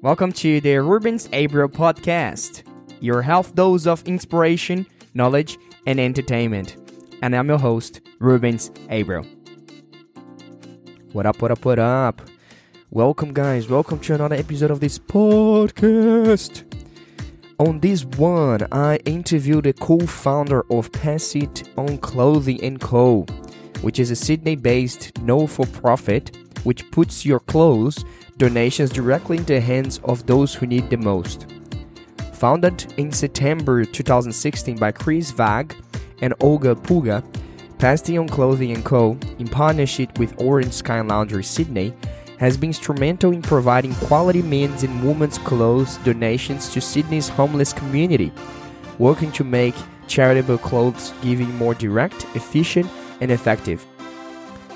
Welcome to the Rubens Abro podcast, your health dose of inspiration, knowledge, and entertainment. And I'm your host, Rubens Abro. What up, what up, what up? Welcome, guys. Welcome to another episode of this podcast. On this one, I interviewed the co-founder of Pass It On Clothing & Co., which is a Sydney-based no-for-profit which puts your clothes donations directly into the hands of those who need the most. Founded in September 2016 by Chris Vagg and Olga Puga, Pass It On Clothing & Co., in partnership with Orange Sky Laundry Sydney, has been instrumental in providing quality men's and women's clothes donations to Sydney's homeless community, working to make charitable clothes giving more direct, efficient, and effective.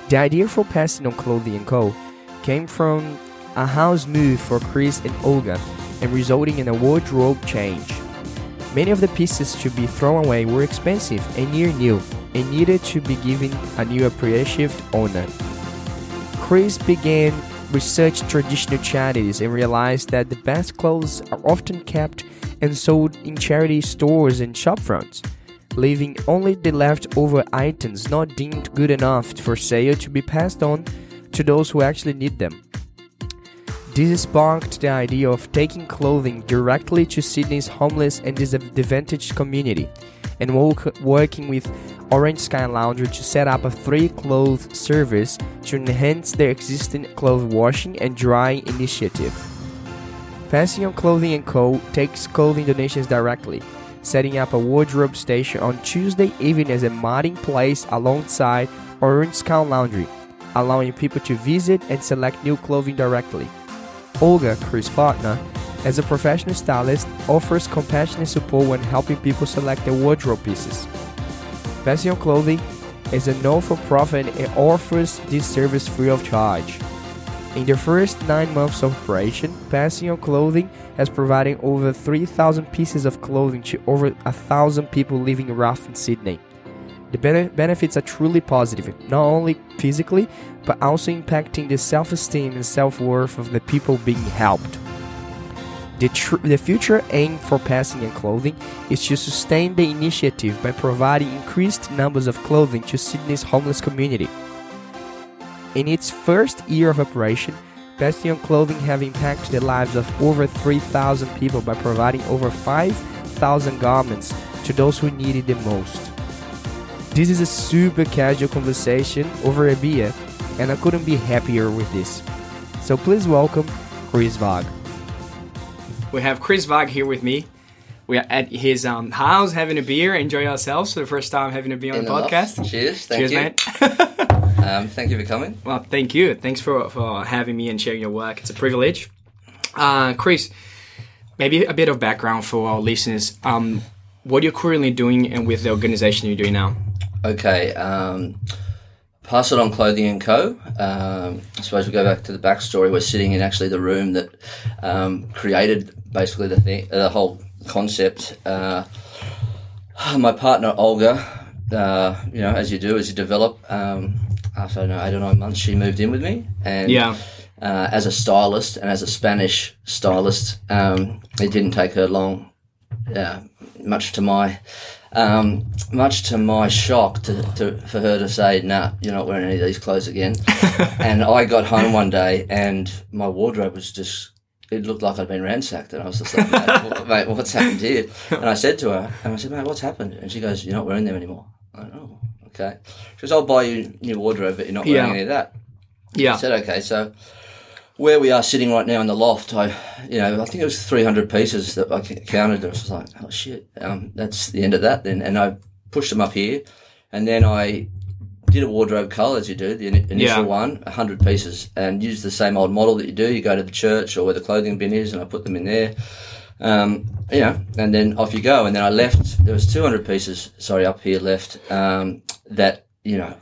The idea for Pass It On Clothing & Co. came from a house move for Chris and Olga and resulting in a wardrobe change. Many of the pieces to be thrown away were expensive and near new and needed to be given a new appreciative owner. Chris began research traditional charities and realized that the best clothes are often kept and sold in charity stores and shopfronts, leaving only the leftover items not deemed good enough for sale to be passed on to those who actually need them. This sparked the idea of taking clothing directly to Sydney's homeless and disadvantaged community and working with Orange Sky Laundry to set up a free clothes service to enhance their existing clothes washing and drying initiative. Pass It On Clothing & Co. takes clothing donations directly, setting up a wardrobe station on Tuesday evening as a Martin Place alongside Orange Sky Laundry, allowing people to visit and select new clothing directly. Olga, partner, as a professional stylist, offers compassionate support when helping people select their wardrobe pieces. Pass It On Clothing is a non-for-profit and offers this service free of charge. In the first nine months of operation, Pass It On Clothing has provided over 3,000 pieces of clothing to over 1,000 people living rough in Sydney. The benefits are truly positive, not only physically, but also impacting the self esteem and self worth of the people being helped. The, the future aim for Pass It On Clothing is to sustain the initiative by providing increased numbers of clothing to Sydney's homeless community. In its first year of operation, Pass It On Clothing have impacted the lives of over 3,000 people by providing over 5,000 garments to those who need it the most. This is a super casual conversation over a beer, and I couldn't be happier with this. So please welcome Chris Vagg. We have Chris Vagg here with me. We are at his um, house having a beer, enjoy ourselves for the first time having a beer on In the the podcast. Cheers, thank Cheers, you. man. Um, thank you for coming. well, thank you. Thanks for, for having me and sharing your work. It's a privilege. Uh, Chris, maybe a bit of background for our listeners. Um, what you're currently doing and with the organization you're doing now. Okay, um, Pass It On Clothing and Co. Um, I suppose we go back to the backstory. We're sitting in actually the room that um, created basically the thing, the whole concept. Uh, my partner Olga, uh, you know, as you do, as you develop. Um, after I don't know eight or nine months, she moved in with me, and Yeah. uh, as a stylist and as a Spanish stylist, um, it didn't take her long, uh, much to my, um, much to my shock, to, to for her to say, "Nah, you're not wearing any of these clothes again." and I got home one day, and my wardrobe was just. It looked like I'd been ransacked, and I was just like, mate, what- mate, what's happened here? And I said to her, and I said, mate, what's happened? And she goes, you're not wearing them anymore. I know. Okay. She goes, I'll buy you new wardrobe, but you're not wearing Yeah. any of that. Yeah. I said, okay, so where we are sitting right now in the loft, I, you know, I think it was 300 pieces that I counted. And I was like, oh shit, um, that's the end of that then. And I pushed them up here and then I did a wardrobe cull as you do, the initial Yeah. one, 100 pieces and used the same old model that you do. You go to the church or where the clothing bin is and I put them in there. Um, you know, and then off you go. And then I left, there was 200 pieces, sorry, up here left, um, that, you know,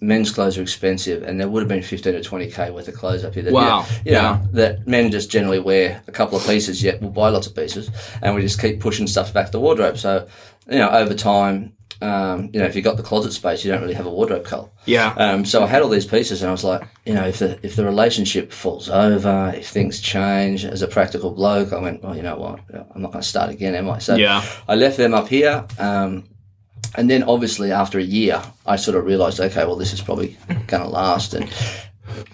men's clothes are expensive and there would have been 15 to 20k worth of clothes up here that, Wow. you know, Yeah. that men just generally wear a couple of pieces yet we'll buy lots of pieces and we just keep pushing stuff back to the wardrobe so you know over time um, you know, if you got the closet space, you don't really have a wardrobe cull. Yeah. Um, so I had all these pieces, and I was like, you know, if the if the relationship falls over, if things change, as a practical bloke, I went, well, you know what, I'm not going to start again, am I? So Yeah. I left them up here, um, and then obviously after a year, I sort of realised, okay, well, this is probably going to last, and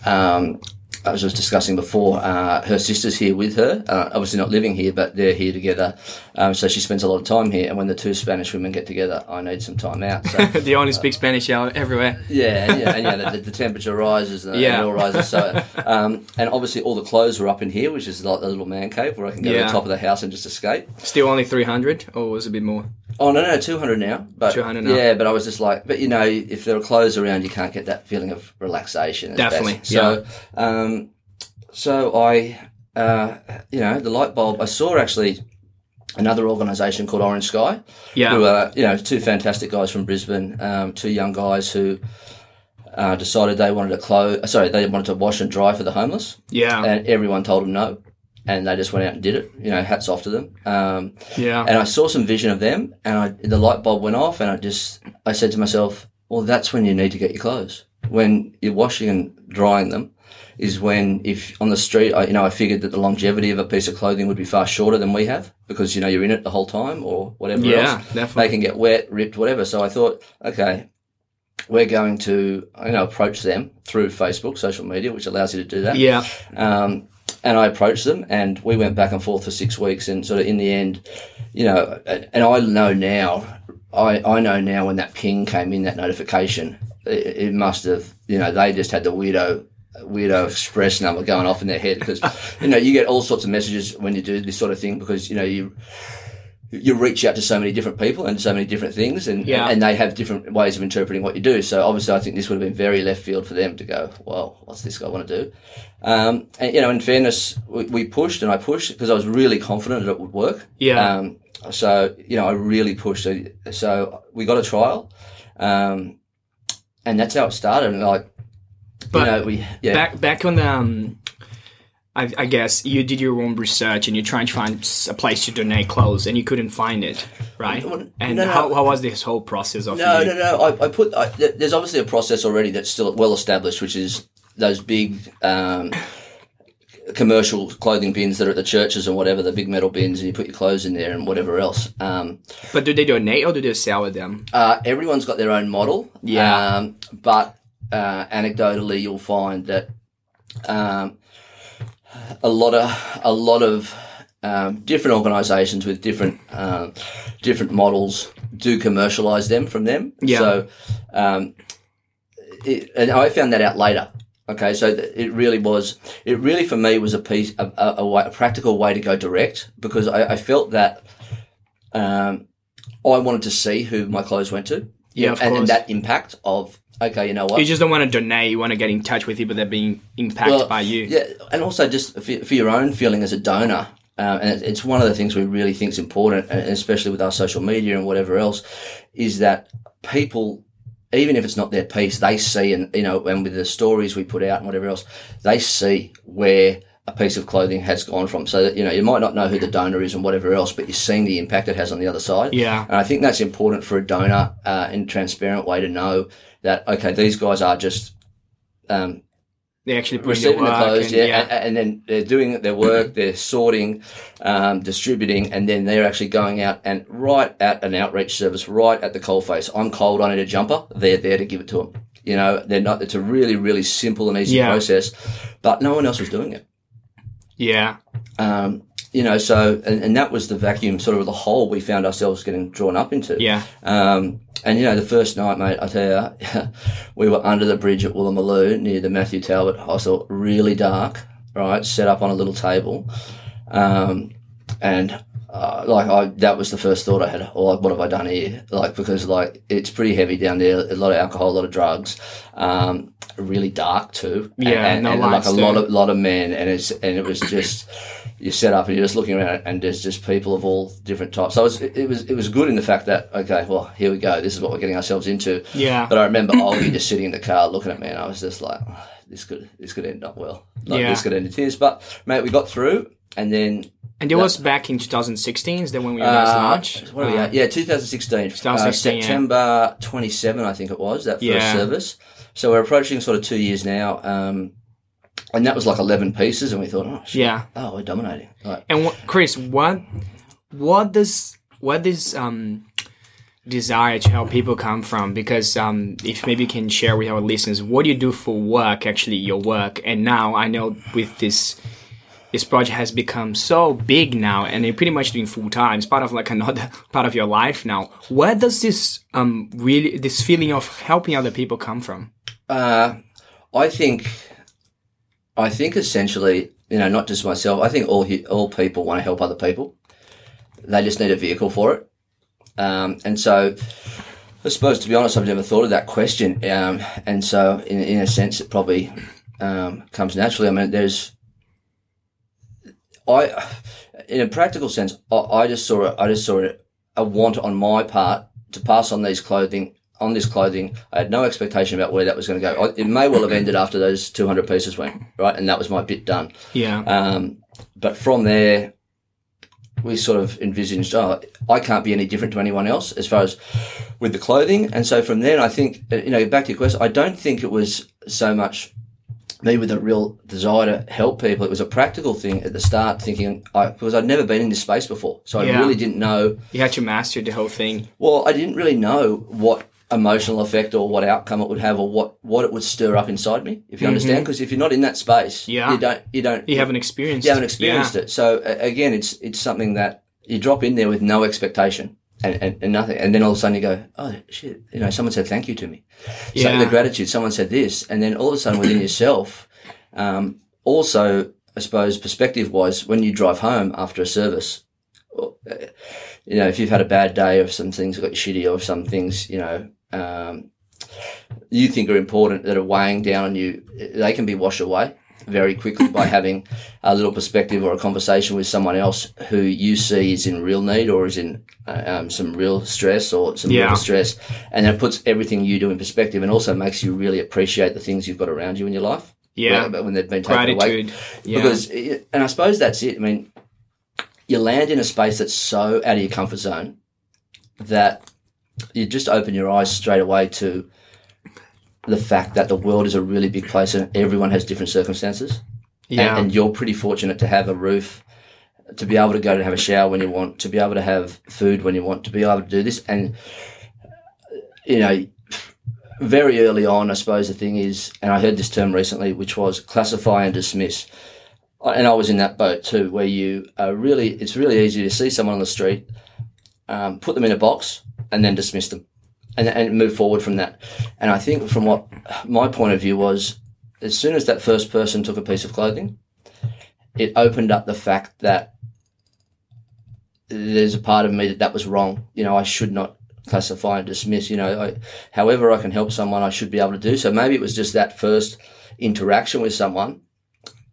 um, I was just discussing before, uh, her sister's here with her, uh, obviously not living here, but they're here together. Um, so she spends a lot of time here. And when the two Spanish women get together, I need some time out. So they only speak Spanish everywhere. yeah, and, yeah, and yeah, the, the temperature rises and Yeah. it all rises. So, um, and obviously all the clothes were up in here, which is like the little man cave where I can go to the top of the house and just escape. Still only 300 or was it a bit more? Oh no, no, two hundred now. But 200 now. yeah, but I was just like, but you know, if there are clothes around, you can't get that feeling of relaxation. Definitely, best. So, um, so I, uh, you know, the light bulb. I saw actually another organisation called Orange Sky, Yeah. who are you know two fantastic guys from Brisbane, um, two young guys who. Uh, decided they wanted to close. Sorry, they wanted to wash and dry for the homeless, yeah. and everyone told them no, and they just went out and did it. You know, hats off to them. Um, yeah. and I saw some vision of them, and I, the light bulb went off, and I just I said to myself, well, that's when you need to get your clothes. When you're washing and drying them, is when if on the street, I, you know, I figured that the longevity of a piece of clothing would be far shorter than we have because you know you're in it the whole time or whatever Yeah, else. definitely. They can get wet, ripped, whatever. So I thought, okay. We're going to, you know, approach them through Facebook, social media, which allows you to do that. yeah. Um, and I approached them, and we went back and forth for six weeks. And sort of in the end, you know, and I know now, I, I know now when that ping came in, that notification, it, it must have, you know, they just had the weirdo. Weirdo express number going off in their head because you know you get all sorts of messages when you do this sort of thing because you know you you reach out to so many different people and so many different things and Yeah. and they have different ways of interpreting what you do. So obviously I think this would have been very left field for them to go, well, what's this guy want to do? Um, and you know, in fairness, we, we pushed and I pushed because I was really confident that it would work. Yeah. Um, so, you know, I really pushed. So, so we got a trial. Um, and that's how it started. And like, But you know, we, yeah. Back back on the, um, I, I guess you did your own research and you're trying to find a place to donate clothes and you couldn't find it, right? Well, And no, no. how, how was this whole process of No, you? no, no. I, I put. I, there's obviously a process already that's still well established, which is those big um, commercial clothing bins that are at the churches and whatever, the big metal bins, and you put your clothes in there and whatever else. Um, But do they donate or do they sell with them? uh, everyone's got their own model. Yeah. Um, but uh, anecdotally, you'll find that um, a lot of a lot of um, different organisations with different um, different models do commercialise them from them. Yeah. So, um, it, and I found that out later. Okay, so it really was. It really for me was a piece, a, a, a, way, a practical way to go direct because I, I felt that um, I wanted to see who my clothes went to. Yeah, and, and that impact of okay, you know what? You just don't want to donate. You want to get in touch with people that are being impacted Well, by you. Yeah, and also just for, for your own feeling as a donor. Um, and it's one of the things we really think is important, and especially with our social media and whatever else, is that people, even if it's not their piece, they see, and you know, and with the stories we put out and whatever else, they see where a piece of clothing has gone from. So that you know, you might not know who the donor is and whatever else, but you're seeing the impact it has on the other side. Yeah. And I think that's important for a donor uh, in a transparent way to know that okay, these guys are just um, They actually receiving the the clothes, and, yeah, yeah. And, and then they're doing their work, they're sorting, um, distributing, and then they're actually going out and right at an outreach service, right at the coalface. I'm cold, I need a jumper. They're there to give it to them. You know, they're not. It's a really, really simple and easy Yeah. process, but no one else was doing it. yeah. Um, you know, so and, and that was the vacuum, sort of the hole we found ourselves getting drawn up into. Yeah. Um, and you know, the first night, mate, I tell you, we were under the bridge at Woolloomooloo near the Matthew Talbot Hostel, really dark, right? Set up on a little table. Um, and, uh, like I, that was the first thought I had. Oh, like, what have I done here? Like, because like, it's pretty heavy down there, a lot of alcohol, a lot of drugs, um, really dark too. Yeah, and, no and like a lot of, lot of men. And it's, and it was just, you set up and you're just looking around and there's just people of all different types. So it was, it was, it was good in the fact that, okay, well, here we go. This is what we're getting ourselves into. Yeah. But I remember Ollie just sitting in the car looking at me and I was just like, this could, this could end up well. Like Yeah. this could end in tears. But mate, we got through and then, And it was back in 2016. Is that when we Uh, launched? what are we at? Yeah, 2016. 2016, uh, yeah. September 27, I think it was, that first Yeah. service. So we're approaching sort of two years now. Um, and that was like 11 pieces, and we thought, oh, shit, Yeah. oh, we're dominating. Like, And what, Chris, what what does what does um desire to help people come from? Because um, if maybe you can share with our listeners what do you do for work, actually your work, and now I know with this this project has become so big now, and you're pretty much doing full time. It's part of like another part of your life now. Where does this um really this feeling of helping other people come from? Uh, I think, I think essentially, you know, not just myself. I think all all people want to help other people. They just need a vehicle for it. Um, and so, I suppose to be honest, I've never thought of that question. Um, and so, in in a sense, it probably um, comes naturally. I mean, there's, I, in a practical sense, I, I just saw it. I just saw it a want on my part to pass on these clothing on this clothing. I had no expectation about where that was going to go. I- It may well have ended after those 200 pieces went, right? And that was my bit done. Yeah, Um, but from there, we sort of envisaged, oh, I can't be any different to anyone else as far as with the clothing. And so from then, I think, you know, back to your question, I don't think it was so much me with a real desire to help people. It was a practical thing at the start, thinking, I, because I'd never been in this space before. So I really didn't know you had to master the whole thing. well, I didn't really know what emotional effect or what outcome it would have or what, what it would stir up inside me, if you understand. Because if you're not in that space, Mm-hmm. Yeah. you don't, you don't, You haven't experienced. It. You haven't experienced yeah. it. So again, it's, it's something that you drop in there with no expectation and, and, and nothing. And then all of a sudden you go, oh shit, you know, someone said thank you to me. So Yeah. the gratitude, someone said this. And then all of a sudden within yourself, um, also, I suppose perspective wise, when you drive home after a service, uh, you know, if you've had a bad day or some things got shitty or some things, you know, um, you think are important that are weighing down on you, they can be washed away very quickly by having a little perspective or a conversation with someone else who you see is in real need or is in uh, um, some real stress or some Yeah. real distress. And that puts everything you do in perspective and also makes you really appreciate the things you've got around you in your life. Yeah. When, when they've been taken away Yeah. because and I suppose that's it. I mean, you land in a space that's so out of your comfort zone that you just open your eyes straight away to the fact that the world is a really big place and everyone has different circumstances. yeah. And, and you're pretty fortunate to have a roof, to be able to go to have a shower when you want, to be able to have food when you want, to be able to do this. And, you know, very early on, I suppose the thing is, and I heard this term recently, which was classify and dismiss. And I was in that boat too, where you are really, it's really easy to see someone on the street, um, put them in a box, and then dismiss them, and, and move forward from that. And I think from what my point of view was, as soon as that first person took a piece of clothing, it opened up the fact that there's a part of me that that was wrong. You know, I should not classify and dismiss. You know, I, however I can help someone, I should be able to do. So maybe it was just that first interaction with someone,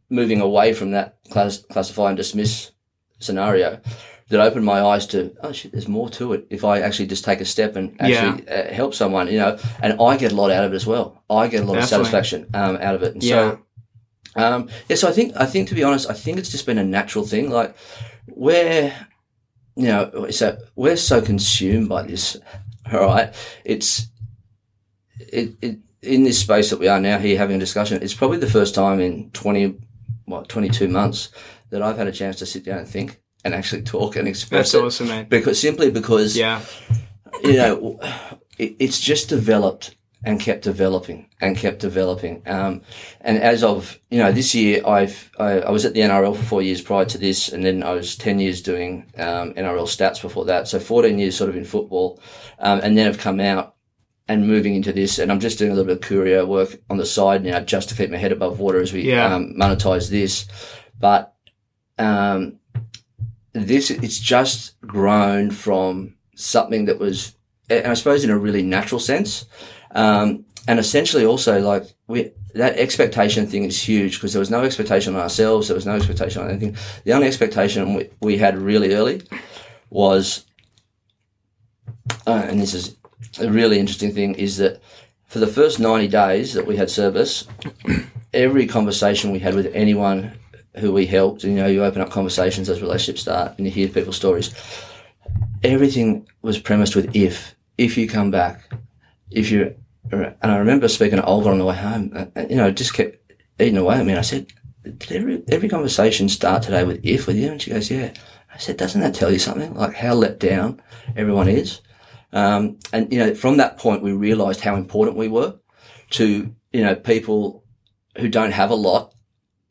moving away from that class, classify and dismiss scenario, that opened my eyes to oh shit, there's more to it. If I actually just take a step and actually uh, help someone, you know, and I get a lot out of it as well. I get a lot Definitely. of satisfaction um, out of it. And Yeah. so. Um, yeah, so I think I think to be honest, I think it's just been a natural thing. Like we're, you know, so we're so consumed by this. All right, it's it, it in this space that we are now here having a discussion. It's probably the first time in twenty what twenty two months that I've had a chance to sit down and think and actually talk and express That's it. awesome, man. Because simply because Yeah. you know, it, it's just developed and kept developing and kept developing. Um, and as of you know, this year I've I, I was at the NRL for four years prior to this, and then I was ten years doing um, NRL stats before that. So fourteen years sort of in football, um, and then I've come out and moving into this, and I'm just doing a little bit of courier work on the side now, just to keep my head above water as we Yeah. um, monetize this. But um, this it's just grown from something that was, and I suppose in a really natural sense, um, and essentially also like we that expectation thing is huge because there was no expectation on ourselves, there was no expectation on anything. The only expectation we, we had really early was, uh, and this is a really interesting thing, is that for the first ninety days that we had service, every conversation we had with anyone who we helped, you know, you open up conversations as relationships start and you hear people's stories. Everything was premised with if, if you come back, if you, and I remember speaking to Olga on the way home, you know, just kept eating away at me. And I said, did every, every conversation start today with if with you? And she goes, yeah. I said, doesn't that tell you something? Like how let down everyone is? Um, and, you know, from that point, we realized how important we were to, you know, people who don't have a lot.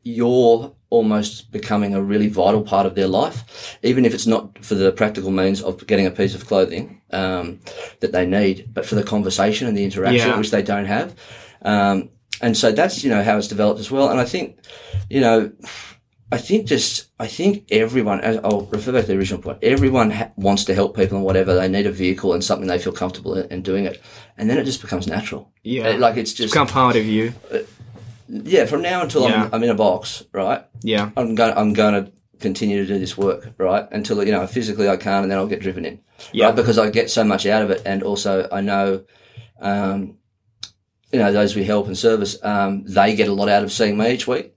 You're almost becoming a really vital part of their life, even if it's not for the practical means of getting a piece of clothing um, that they need, but for the conversation and the interaction, Yeah. which they don't have. Um, and so that's you know how it's developed as well. And I think, you know, I think just I think everyone. as- I'll refer back to the original point. Everyone ha- wants to help people and whatever. They need a vehicle and something they feel comfortable in, in doing it, and then it just becomes natural. Yeah. Uh, like it's just Become part of you. Yeah. From now until Yeah. I'm, I'm in a box, right? Yeah. I'm going. I'm going to continue to do this work, right? Until you know physically I can't, and then I'll get driven in, Yeah. right? Because I get so much out of it, and also I know, um, you know, those we help and service, um, they get a lot out of seeing me each week,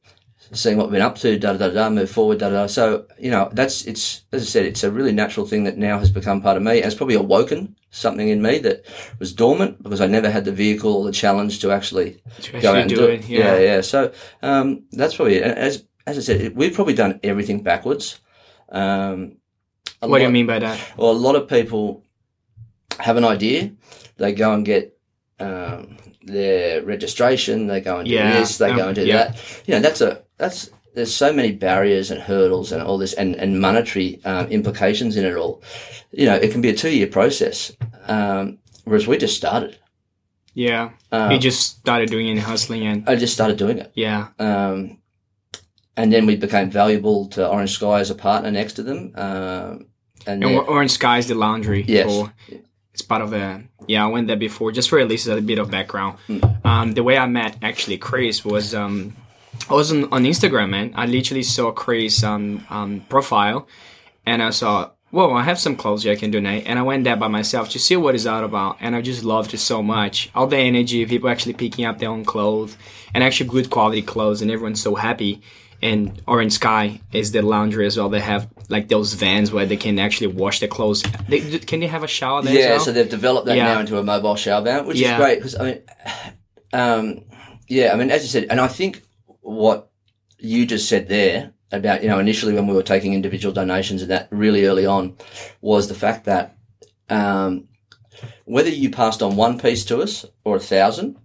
seeing what we've been up to, da da da da, move forward, da da. da. So you know, that's it's as I said, it's a really natural thing that now has become part of me, and it's probably awoken something in me that was dormant because I never had the vehicle or the challenge to actually To go out and do, do it. it. Yeah, yeah. So um, that's probably it. And as as I said, we've probably done everything backwards. Um, What do you mean by that? Well, a lot of people have an idea. They go and get um, their registration. They go and do Yeah, this. They go um, and do yeah. that. You know, that's a that's. There's so many barriers and hurdles and all this and, and monetary um, implications in it all. You know, it can be a two year process. Um, whereas we just started. Yeah. Um, you just started doing it and hustling and I just started doing it. yeah. Um, and then we became valuable to Orange Sky as a partner next to them. Um, and And Orange Sky is the laundry. Yes. For, it's part of the yeah. I went there before just for at least a bit of background. Hmm. Um, the way I met actually Chris was um, I was on, on Instagram, man. I literally saw Chris um, um profile, and I saw. Whoa, I have some clothes here I can donate. And I went there by myself to see what it's all about. And I just loved it so much. All the energy, people actually picking up their own clothes and actually good quality clothes. And everyone's so happy. And Orange Sky is the laundry as well. They have like those vans where they can actually wash their clothes. They, can they have a shower there? yeah, as well? so they've developed that Yeah. now into a mobile shower van, which Yeah. is great because I mean, um, yeah, I mean, as you said, and I think what you just said there about you know initially when we were taking individual donations and that really early on was the fact that um, whether you passed on one piece to us or a thousand,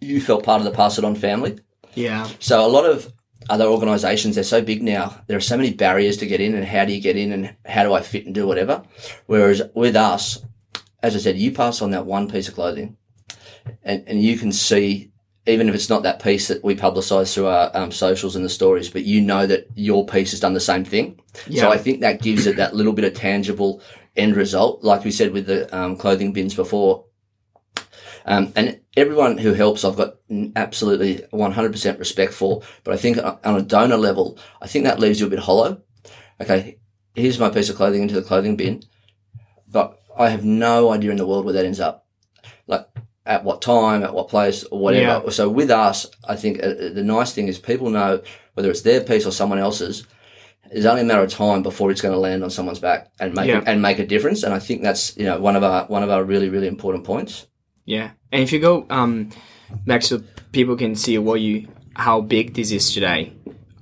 you felt part of the pass it on family. yeah. So a lot of other organisations, they're so big now. There are so many barriers to get in, and how do you get in, and how do I fit and do whatever. Whereas with us, as I said, you pass on that one piece of clothing, and and you can see, even if it's not that piece that we publicise through our um, socials and the stories, but you know that your piece has done the same thing. Yeah. So I think that gives it that little bit of tangible end result, like we said with the um, clothing bins before. Um, and everyone who helps, I've got absolutely 100% respect for. But I think on on a donor level, I think that leaves you a bit hollow. Okay, here's my piece of clothing into the clothing bin, but I have no idea in the world where that ends up. Like at what time, at what place, or whatever. So with us, I think uh, the nice thing is people know whether it's their piece or someone else's. It's only a matter of time before it's going to land on someone's back and make Yeah. and make a difference. And I think that's you know one of our one of our really really important points. Yeah, and if you go um, back so people can see what you how big this is today,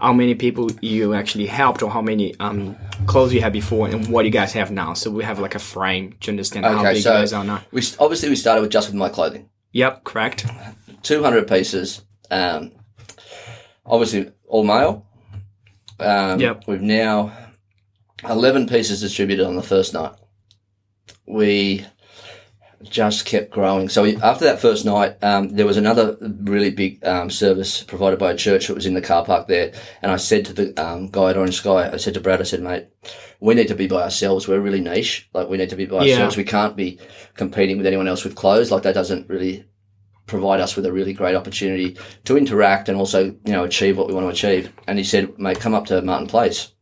how many people you actually helped, or how many um, clothes you had before, and what you guys have now. So we have like a frame to understand how Okay, big so- you guys are now. We obviously we started with just with my clothing, Yep, correct. two hundred pieces. Um, obviously all male. Um, Yep. We've now eleven pieces distributed on the first night. We just kept growing. So after that first night, um, there was another really big um, service provided by a church that was in the car park there. And I said to the um, guy at Orange Sky, I said to Brad, I said, mate, we need to be by ourselves. We're really niche. Like we need to be by Yeah. ourselves. We can't be competing with anyone else with clothes. Like that doesn't really provide us with a really great opportunity to interact and also, you know, achieve what we want to achieve. And he said, mate, come up to Martin Place.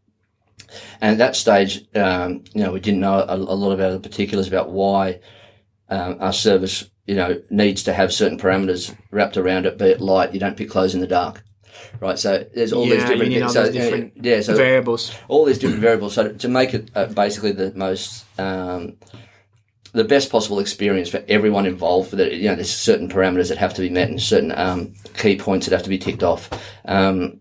And at that stage, um, you know, we didn't know a, a lot about the particulars about why um, our service, you know, needs to have certain parameters wrapped around it, be it light. You don't pick clothes in the dark. right? So there's all Yeah, these different things. So, these different yeah, so variables. all these different variables. So to, to make it uh, basically the most um, the best possible experience for everyone involved. For that, you know, there's certain parameters that have to be met and certain um, key points that have to be ticked off. Um,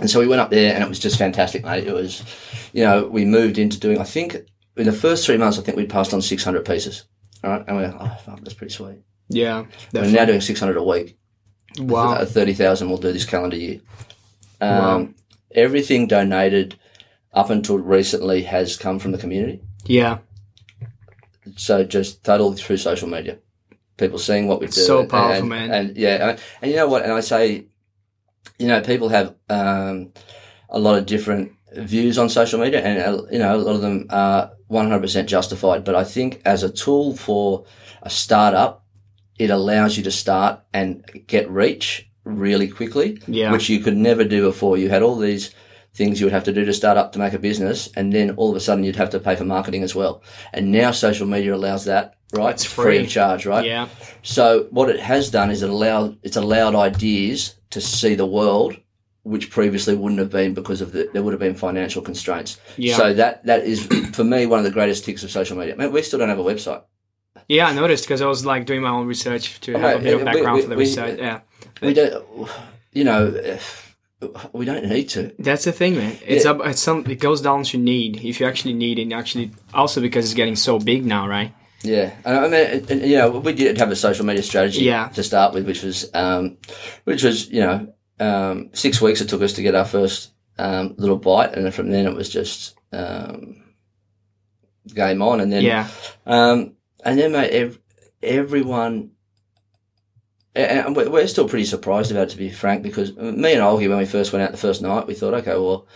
and so we went up there, and it was just fantastic, mate. It was, you know, we moved into doing. I think in the first three months, I think we passed on 600 pieces. Right, and we went, oh, fuck, that's pretty sweet. Yeah, We're now doing 600 a week. wow. Uh, 30,000 we'll do this calendar year. Um, Wow. Everything donated up until recently has come from the community. Yeah, So just totally through social media. People seeing what we It's do. so and- powerful, and, man. And yeah, and, and you know what? And I say, you know, people have um, a lot of different views on social media, and uh, you know, a lot of them are 100% justified. But I think as a tool for a startup, it allows you to start and get reach really quickly, yeah, which you could never do before. You had all these things you would have to do to start up to make a business, and then all of a sudden you'd have to pay for marketing as well. And now social media allows that, right? It's free free. of charge, right? yeah, So what it has done is it allowed it's allowed ideas to see the world, which previously wouldn't have been because of the there would have been financial constraints. yeah. So that that is for me one of the greatest ticks of social media. Man, we still don't have a website. yeah, I noticed because I was like doing my own research to have a bit of background we- for the we- research. Yeah, We don't, you know, we don't need to. That's the thing, man. It's Yeah. up. It's some. It goes down to need. If you actually need it, actually, also because it's getting so big now, right? Yeah, and I mean, and, you know, we did have a social media strategy Yeah. to start with, which was, um, which was, you know, um, six weeks it took us to get our first um, little bite, and then from then it was just um, game on, and then Yeah, um, and then mate, ev- everyone. And we're still pretty surprised about it, to be frank, because me and Olgie, when we first went out the first night, we thought, okay, well,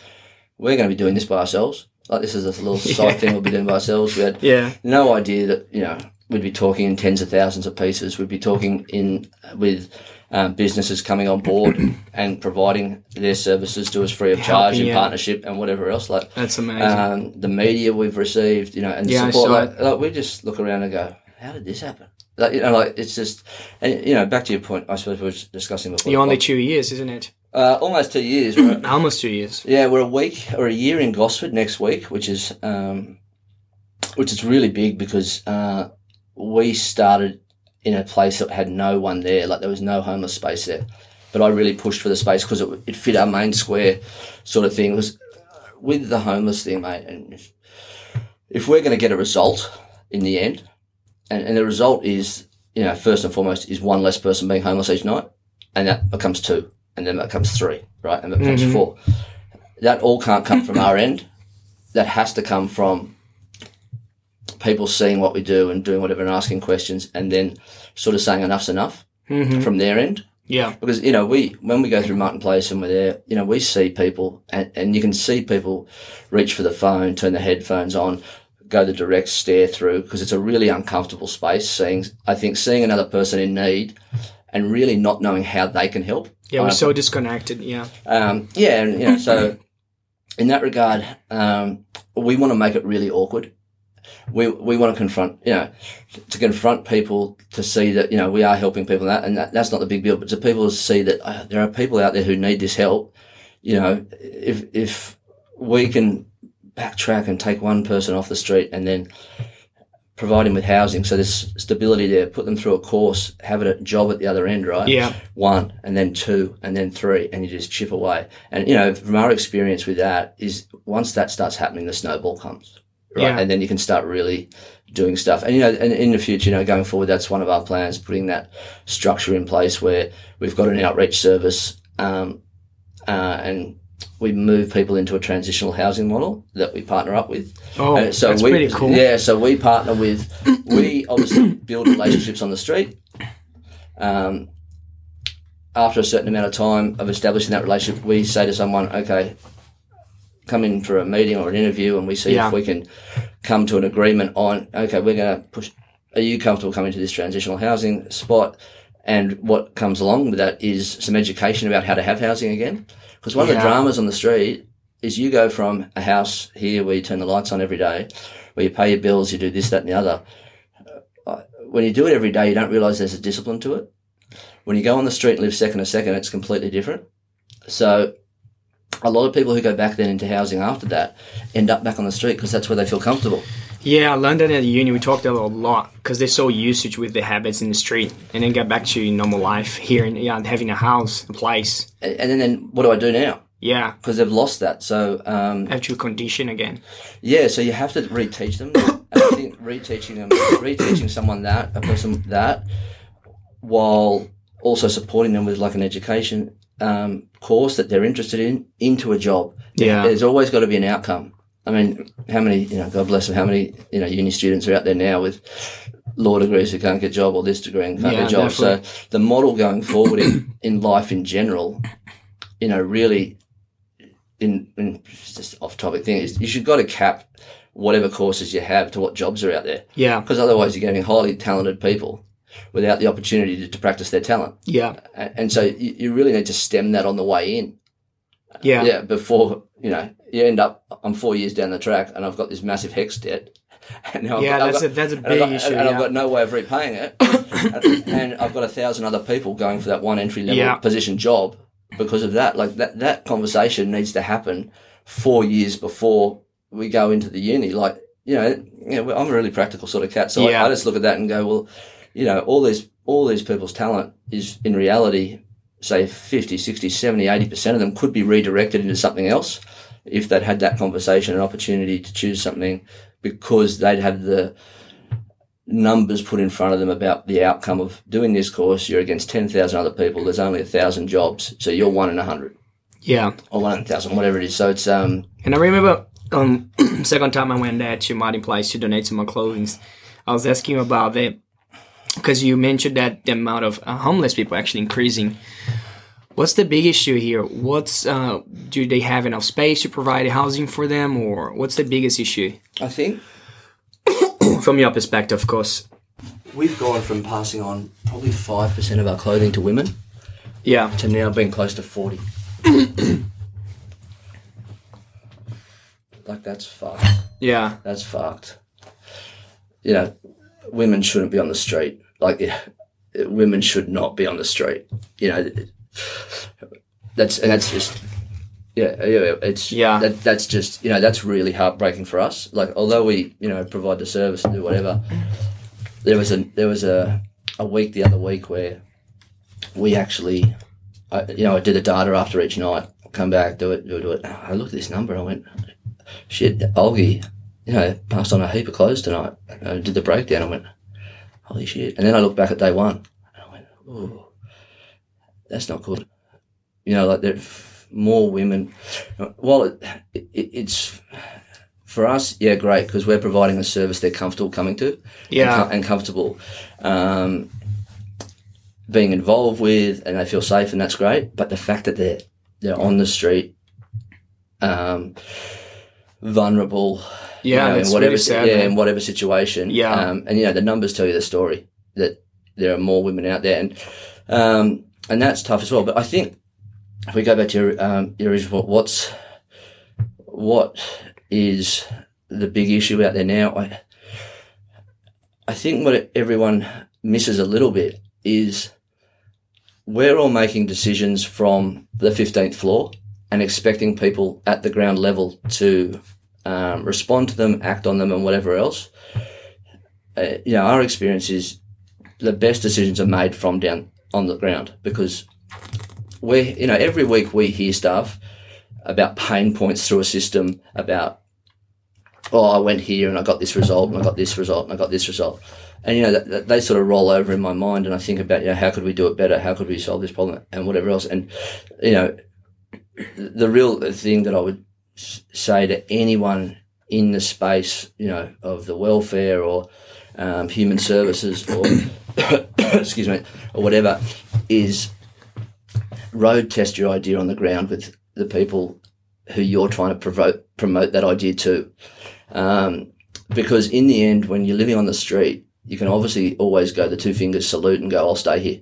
we're going to be doing this by ourselves. Like this is a little side Yeah. thing we'll be doing by ourselves. We had yeah, no idea that you know we'd be talking in tens of thousands of pieces. We'd be talking in with um, businesses coming on board and providing their services to us free of charge Helping, in yeah. partnership and whatever else. Like that's amazing. um, the media we've received, you know, and the Yeah, support. Like, like we just look around and go, "How did this happen?" Like you know, like it's just, and you know, back to your point. I suppose we were discussing before. You're only two years, isn't it? uh, almost two years. Right? Almost two years. Yeah, we're a week or a year in Gosford next week, which is um, which is really big because uh, we started in a place that had no one there, like there was no homeless space there. But I really pushed for the space because it, it fit our main square sort of thing. It was with the homeless thing, mate. And if, if we're going to get a result in the end, and, and the result is, you know, first and foremost, is one less person being homeless each night, and that becomes two, and then that becomes three, right, and that becomes Mhm. four. That all can't come from our end. That has to come from people seeing what we do and doing whatever and asking questions, and then sort of saying enough's enough hmm from their end Yeah, because you know we when we go through Martin Place and we're there, you know we see people and, and you can see people reach for the phone, turn the headphones on, go the direct stare through because it's a really uncomfortable space. Seeing I think seeing another person in need and really not knowing how they can help. yeah. We're Uh, so disconnected. Yeah, um, yeah, and you know so in that regard, um, we want to make it really awkward. We we want to confront, you know, to confront people to see that you know we are helping people, and that, and that, that's not the big deal. But to people to see that uh, there are people out there who need this help, you know, if if we can backtrack and take one person off the street and then provide him with housing, so there's stability there, put them through a course, have a job at the other end, right? yeah, one and then two and then three and you just chip away and you know from our experience with that is once that starts happening the snowball comes right Yeah. and then you can start really doing stuff and you know and in the future you know going forward that's one of our plans putting that structure in place where we've got an outreach service um, uh, and we move people into a transitional housing model that we partner up with Oh, uh, so that's we, pretty cool. Yeah, so we partner with, we obviously build relationships on the street. Um, after a certain amount of time of establishing that relationship, we say to someone, okay, come in for a meeting or an interview and we see Yeah. if we can come to an agreement on, okay, we're going to push, are you comfortable coming to this transitional housing spot? And what comes along with that is some education about how to have housing again. Because one of the dramas on the street is you go from a house here where you turn the lights on every day, where you pay your bills, you do this, that, and the other. Uh, When you do it every day, you don't realize there's a discipline to it. When you go on the street and live second to second, it's completely different. So a lot of people who go back then into housing after that end up back on the street because that's where they feel comfortable. Yeah, London at the uni, we talked a lot because they're so used to with the habits in the street, and then get back to normal life here and yeah, having a house, a place. And, and then, then what do I do now? Yeah, Because they've lost that. So um, have to condition again. Yeah, so you have to reteach them. I think reteaching them, reteaching someone that, a person that, while also supporting them with like an education um, course that they're interested in into a job. Yeah. There's always got to be an outcome. I mean, how many, you know, God bless them, how many, you know, uni students are out there now with law degrees who can't get a job or this degree and can't Yeah, get a job. So the model going forward in, in life in general, you know, really in, in just off topic thing is you should got to cap whatever courses you have to what jobs are out there Yeah, because otherwise you're getting highly talented people without the opportunity to, to practice their talent. yeah, A- And so you, you really need to stem that on the way in. yeah, Yeah, before, you know, you end up, I'm four years down the track and I've got this massive HECS debt. And now I've Yeah, got- I've got- a- that's a and big got- issue, And I've got no way of repaying it. and, and I've got a thousand other people going for that one entry level Yeah. position job because of that. Like that, that conversation needs to happen four years before we go into the uni. Like, you know, you know I'm a really practical sort of cat. So Yeah. I, I just look at that and go, well, you know, all these, all these people's talent is in reality, say 50, 60, 70, 80% of them could be redirected into something else if they'd had that conversation and opportunity to choose something because they'd have the numbers put in front of them about the outcome of doing this course. You're against 10,000 other people. There's only a thousand jobs. So you're one in a hundred yeah. or one in a thousand, whatever it is. So it's, um, And I remember um second time I went there to Martin Place to donate some more clothing. I was asking about that because you mentioned that the amount of uh, homeless people actually increasing. What's the big issue here? What's uh, do they have enough space to provide housing for them, or what's the biggest issue I think from your perspective? Of course, we've gone from passing on probably 5% of our clothing to women yeah, to now being close to 40. like that's fucked. yeah, That's fucked. You know, women shouldn't be on the street. Like, yeah, women should not be on the street. You know, that's and that's just yeah, yeah. It's Yeah. That, that's just you know that's really heartbreaking for us. Like, although we you know provide the service and do whatever, there was a there was a a week the other week where we actually, I, you know, I did the data after each night. Come back, do it, do it, do it. I looked at this number. I went, shit, Olgie, you know, passed on a heap of clothes tonight. I did the breakdown. I went, holy shit. And then I looked back at day one and I went, oh, that's not good. You know, like there're more women. Well, it, it, it's for us, yeah, great because we're providing a service they're comfortable coming to, Yeah. com- and comfortable um, being involved with, and they feel safe, and that's great. But the fact that they're they're on the street, um, vulnerable, yeah. you know, that's in whatever really sad. yeah, man. in whatever situation. Yeah. Um, and you know the numbers tell you the story that there are more women out there, and um, and that's tough as well. But I think if we go back to your um, your original, what's what is the big issue out there now? I I think what everyone misses a little bit is we're all making decisions from the 15th floor and expecting people at the ground level to um, respond to them, act on them, and whatever else. Uh, you know, our experience is the best decisions are made from down on the ground because we, you know, every week we hear stuff about pain points through a system about, oh, I went here and I got this result and I got this result and I got this result. And, you know, that, that, they sort of roll over in my mind and I think about, you know, how could we do it better? How could we solve this problem and whatever else? And, you know, the real thing that I would say to anyone in the space, you know, of the welfare or um, human services or, excuse me, or whatever, is road test your idea on the ground with the people who you're trying to provoke, promote that idea to. Um, because in the end, when you're living on the street, you can obviously always go the two fingers salute and go, "I'll stay here."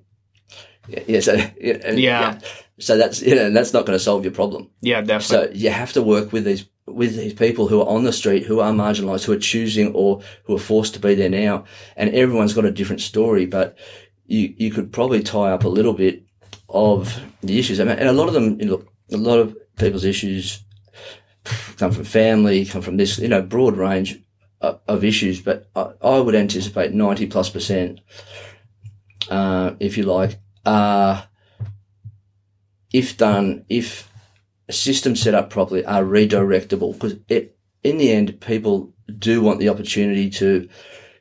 Yeah, yeah so yeah, and- Yeah. So that's you know, that's not going to solve your problem. yeah, definitely. So you have to work with these with these people who are on the street, who are marginalised, who are choosing or who are forced to be there now. And everyone's got a different story, but you you could probably tie up a little bit of the issues. I mean, and a lot of them, you know, look, a lot of people's issues come from family, come from this, you know, broad range of, of issues. But I, I, would anticipate 90 plus percent, uh, if you like, are, if done, if a system set up properly, are redirectable. Because in the end, people do want the opportunity to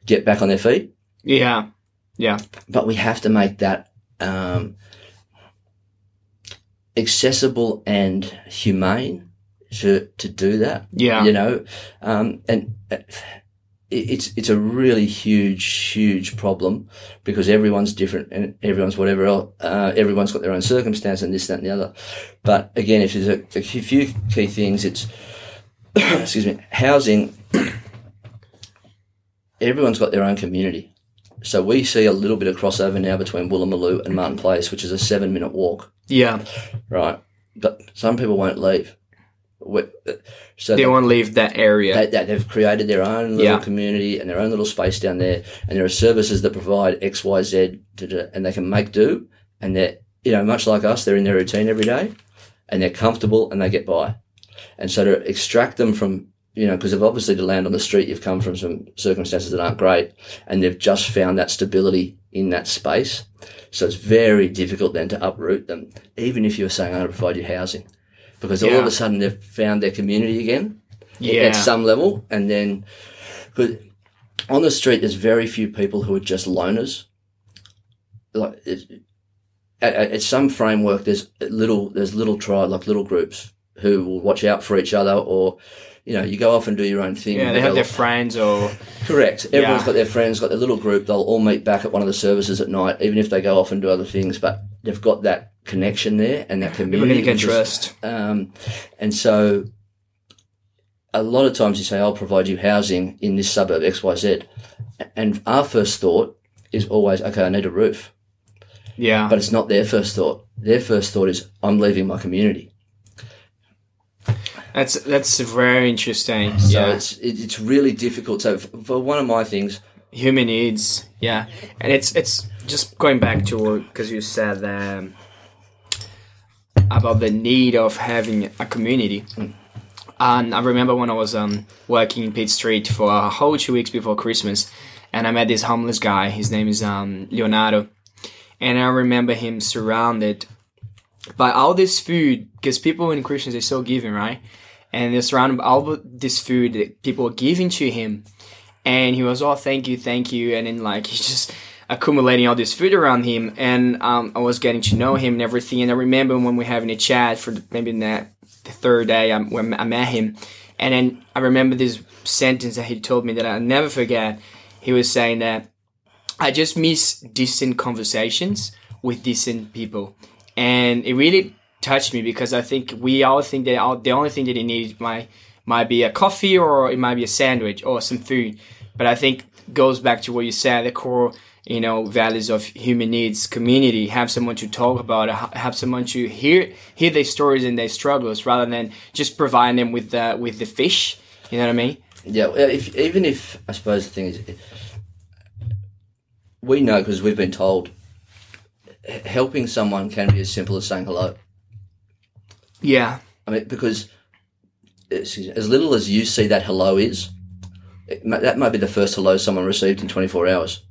get back on their feet. Yeah. Yeah. But we have to make that, um, accessible and humane to to do that. Yeah, you know, um, and uh, it's it's a really huge huge problem because everyone's different and everyone's whatever else. Uh, everyone's got their own circumstance and this that and the other. But again, if there's a, a few key things, it's excuse me, housing. everyone's got their own community. So we see a little bit of crossover now between Woolloomooloo and Martin Place, which is a seven minute walk. Yeah. Right. But some people won't leave. So they won't leave that area. that They, have created their own little yeah. community and their own little space down there, and there are services that provide X, Y, Z, and they can make do. And they're, you know, much like us, they're in their routine every day, and they're comfortable and they get by. And so to extract them from, you know, because they've obviously to land on the street, you've come from some circumstances that aren't great, and they've just found that stability in that space. So it's very difficult then to uproot them, even if you're saying, I'm going to provide you housing because yeah. all of a sudden they've found their community again yeah. at some level. And then, but on the street, there's very few people who are just loners. Like at, at, some framework, there's little there's little tribe like little groups who will watch out for each other, or you know, you go off and do your own thing. Yeah, they have their friends or correct. Everyone's yeah. got their friends, got their little group. They'll all meet back at one of the services at night, even if they go off and do other things. But they've got that connection there and that community. can trust. Um, and so a lot of times you say, I'll provide you housing in this suburb XYZ. And our first thought is always, okay, I need a roof. Yeah. But it's not their first thought. Their first thought is, I'm leaving my community. That's that's very interesting. So yeah. it's it's really difficult. So for one of my things, human needs, yeah, and it's it's just going back to because you said um, about the need of having a community. Mm. And I remember when I was um, working in Pitt Street for a whole two weeks before Christmas, and I met this homeless guy. His name is um, Leonardo, and I remember him surrounded by all this food because people in Christians are so giving, right? And they're surrounded by all this food that people are giving to him, and he was, "Oh, thank you, thank you," and then like he just accumulating all this food around him, and um, I was getting to know him and everything. And I remember when we were having a chat for maybe that the third day I, when I met him, and then I remember this sentence that he told me that I'll never forget. He was saying that I just miss decent conversations with decent people, and it really touched me because I think we all think that all, the only thing that he needs might might be a coffee or it might be a sandwich or some food, but I think goes back to what you said the core you know values of human needs community have someone to talk about have someone to hear hear their stories and their struggles rather than just providing them with the with the fish. You know what i mean? Yeah if, even if i suppose the thing is we know because we've been told helping someone can be as simple as saying hello yeah i mean because as little as you see that hello is that might be the first hello someone received in 24 hours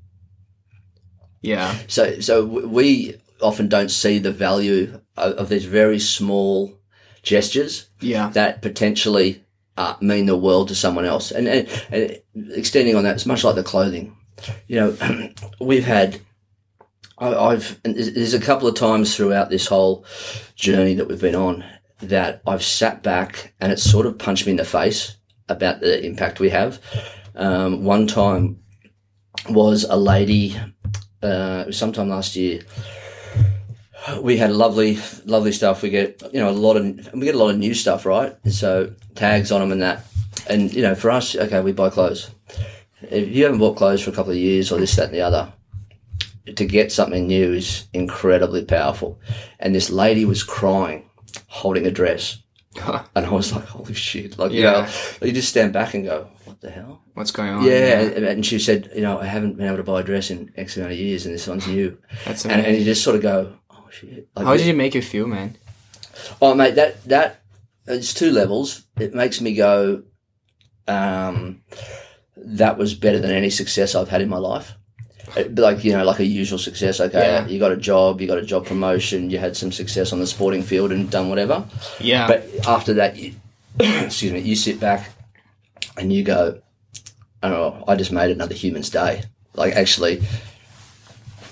yeah. So so we often don't see the value of, of these very small gestures. Yeah. That potentially uh, mean the world to someone else. And, and, and extending on that, it's much like the clothing. You know, we've had. I, I've there's a couple of times throughout this whole journey that we've been on that I've sat back and it sort of punched me in the face about the impact we have. Um, one time was a lady uh, sometime last year. We had lovely, lovely stuff. We get, you know, a lot of, we get a lot of new stuff, right? So tags on them and that. And, you know, for us, okay, we buy clothes. If you haven't bought clothes for a couple of years or this, that, and the other, to get something new is incredibly powerful. And this lady was crying, holding a dress. and I was like, holy shit. Like, yeah. you know, you just stand back and go, what the hell? What's going on? Yeah. yeah. And she said, you know, I haven't been able to buy a dress in X amount of years and this one's new. That's amazing. And, and you just sort of go, oh shit. Like, How did it make you feel, man? Oh, mate, that that it's two levels. It makes me go. Um, that was better than any success I've had in my life. Like you know, like a usual success. Okay, Yeah. you got a job, you got a job promotion, you had some success on the sporting field and done whatever. Yeah. But after that, you, excuse me, you sit back and you go, "Oh, I just made another human's day." Like actually,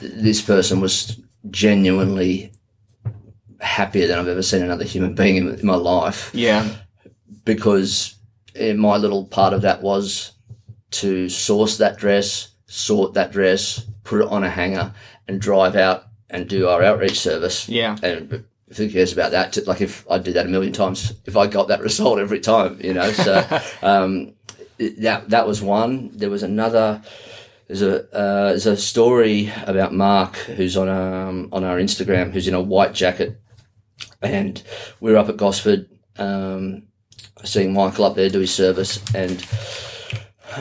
this person was genuinely happier than I've ever seen another human being in, in my life yeah. because eh, my little part of that was to source that dress, sort that dress, put it on a hanger, and drive out and do our outreach service. Yeah. And who cares about that? Like if I did that a million times, if I got that result every time, you know. So um, that that was one. There was another. There's a uh, there's a story about Mark who's on um, on our Instagram who's in a white jacket, and we were up at Gosford, um, seeing Michael up there do his service, and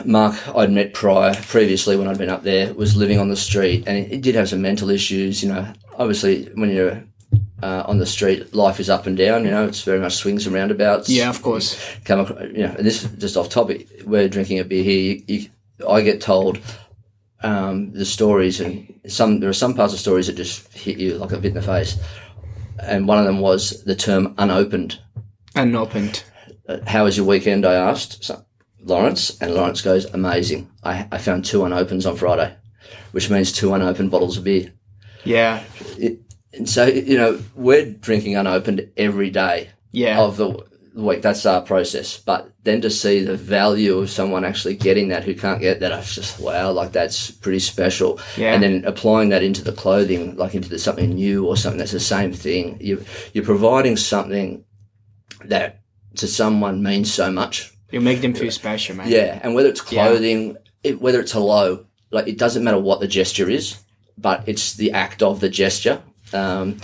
Mark I'd met prior previously when I'd been up there was living on the street, and he did have some mental issues. You know, obviously when you're uh, on the street, life is up and down. You know, it's very much swings and roundabouts. Yeah, of course. Come, across, you know, and this is just off topic. We're drinking a beer here. You, you, I get told um, the stories, and some there are some parts of stories that just hit you like a bit in the face. And one of them was the term unopened. Unopened. Uh, How was your weekend? I asked so, Lawrence, and Lawrence goes, "Amazing. I, I found two unopens on Friday, which means two unopened bottles of beer." Yeah. And so you know we're drinking unopened every day Yeah. of the week. That's our process. But then to see the value of someone actually getting that who can't get that, I was just wow, like that's pretty special. Yeah. And then applying that into the clothing, like into the, something new or something that's the same thing. You you're providing something that to someone means so much. You make them feel special, man. Yeah, and whether it's Yeah. clothing, it, whether it's hello, like it doesn't matter what the gesture is, but it's the act of the gesture. Um,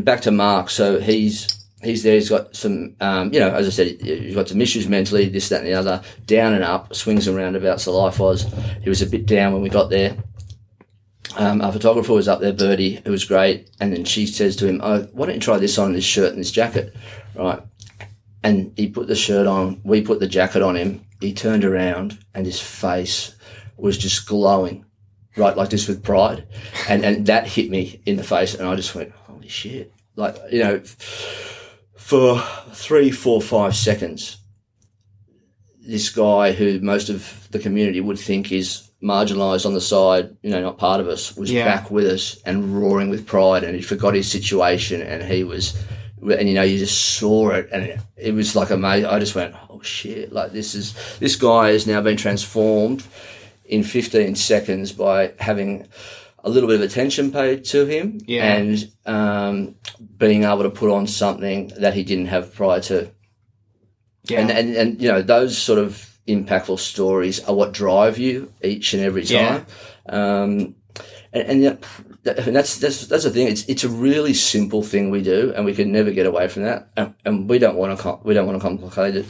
back to Mark, so he's he's there. He's got some, um, you know, as I said, he's got some issues mentally, this, that, and the other, down and up, swings and roundabouts. The life was. He was a bit down when we got there. Um, our photographer was up there, Birdie, who was great, and then she says to him, "Oh, why don't you try this on this shirt and this jacket?" Right, and he put the shirt on. We put the jacket on him. He turned around, and his face was just glowing, right, like this with pride, and and that hit me in the face, and I just went, "Holy shit!" Like you know, for three, four, five seconds, this guy who most of the community would think is marginalised on the side, you know, not part of us, was Yeah. back with us and roaring with pride, and he forgot his situation, and he was, and you know, you just saw it, and it, it was like amazing. I just went, oh shit! Like this is this guy has now been transformed in 15 seconds by having a little bit of attention paid to him Yeah. and um, being able to put on something that he didn't have prior to Yeah. and, and and you know those sort of impactful stories are what drive you each and every Yeah. time um and, and that, that- and that's that's that's the thing it's it's a really simple thing we do and we can never get away from that and, and we don't want to we don't want to complicate it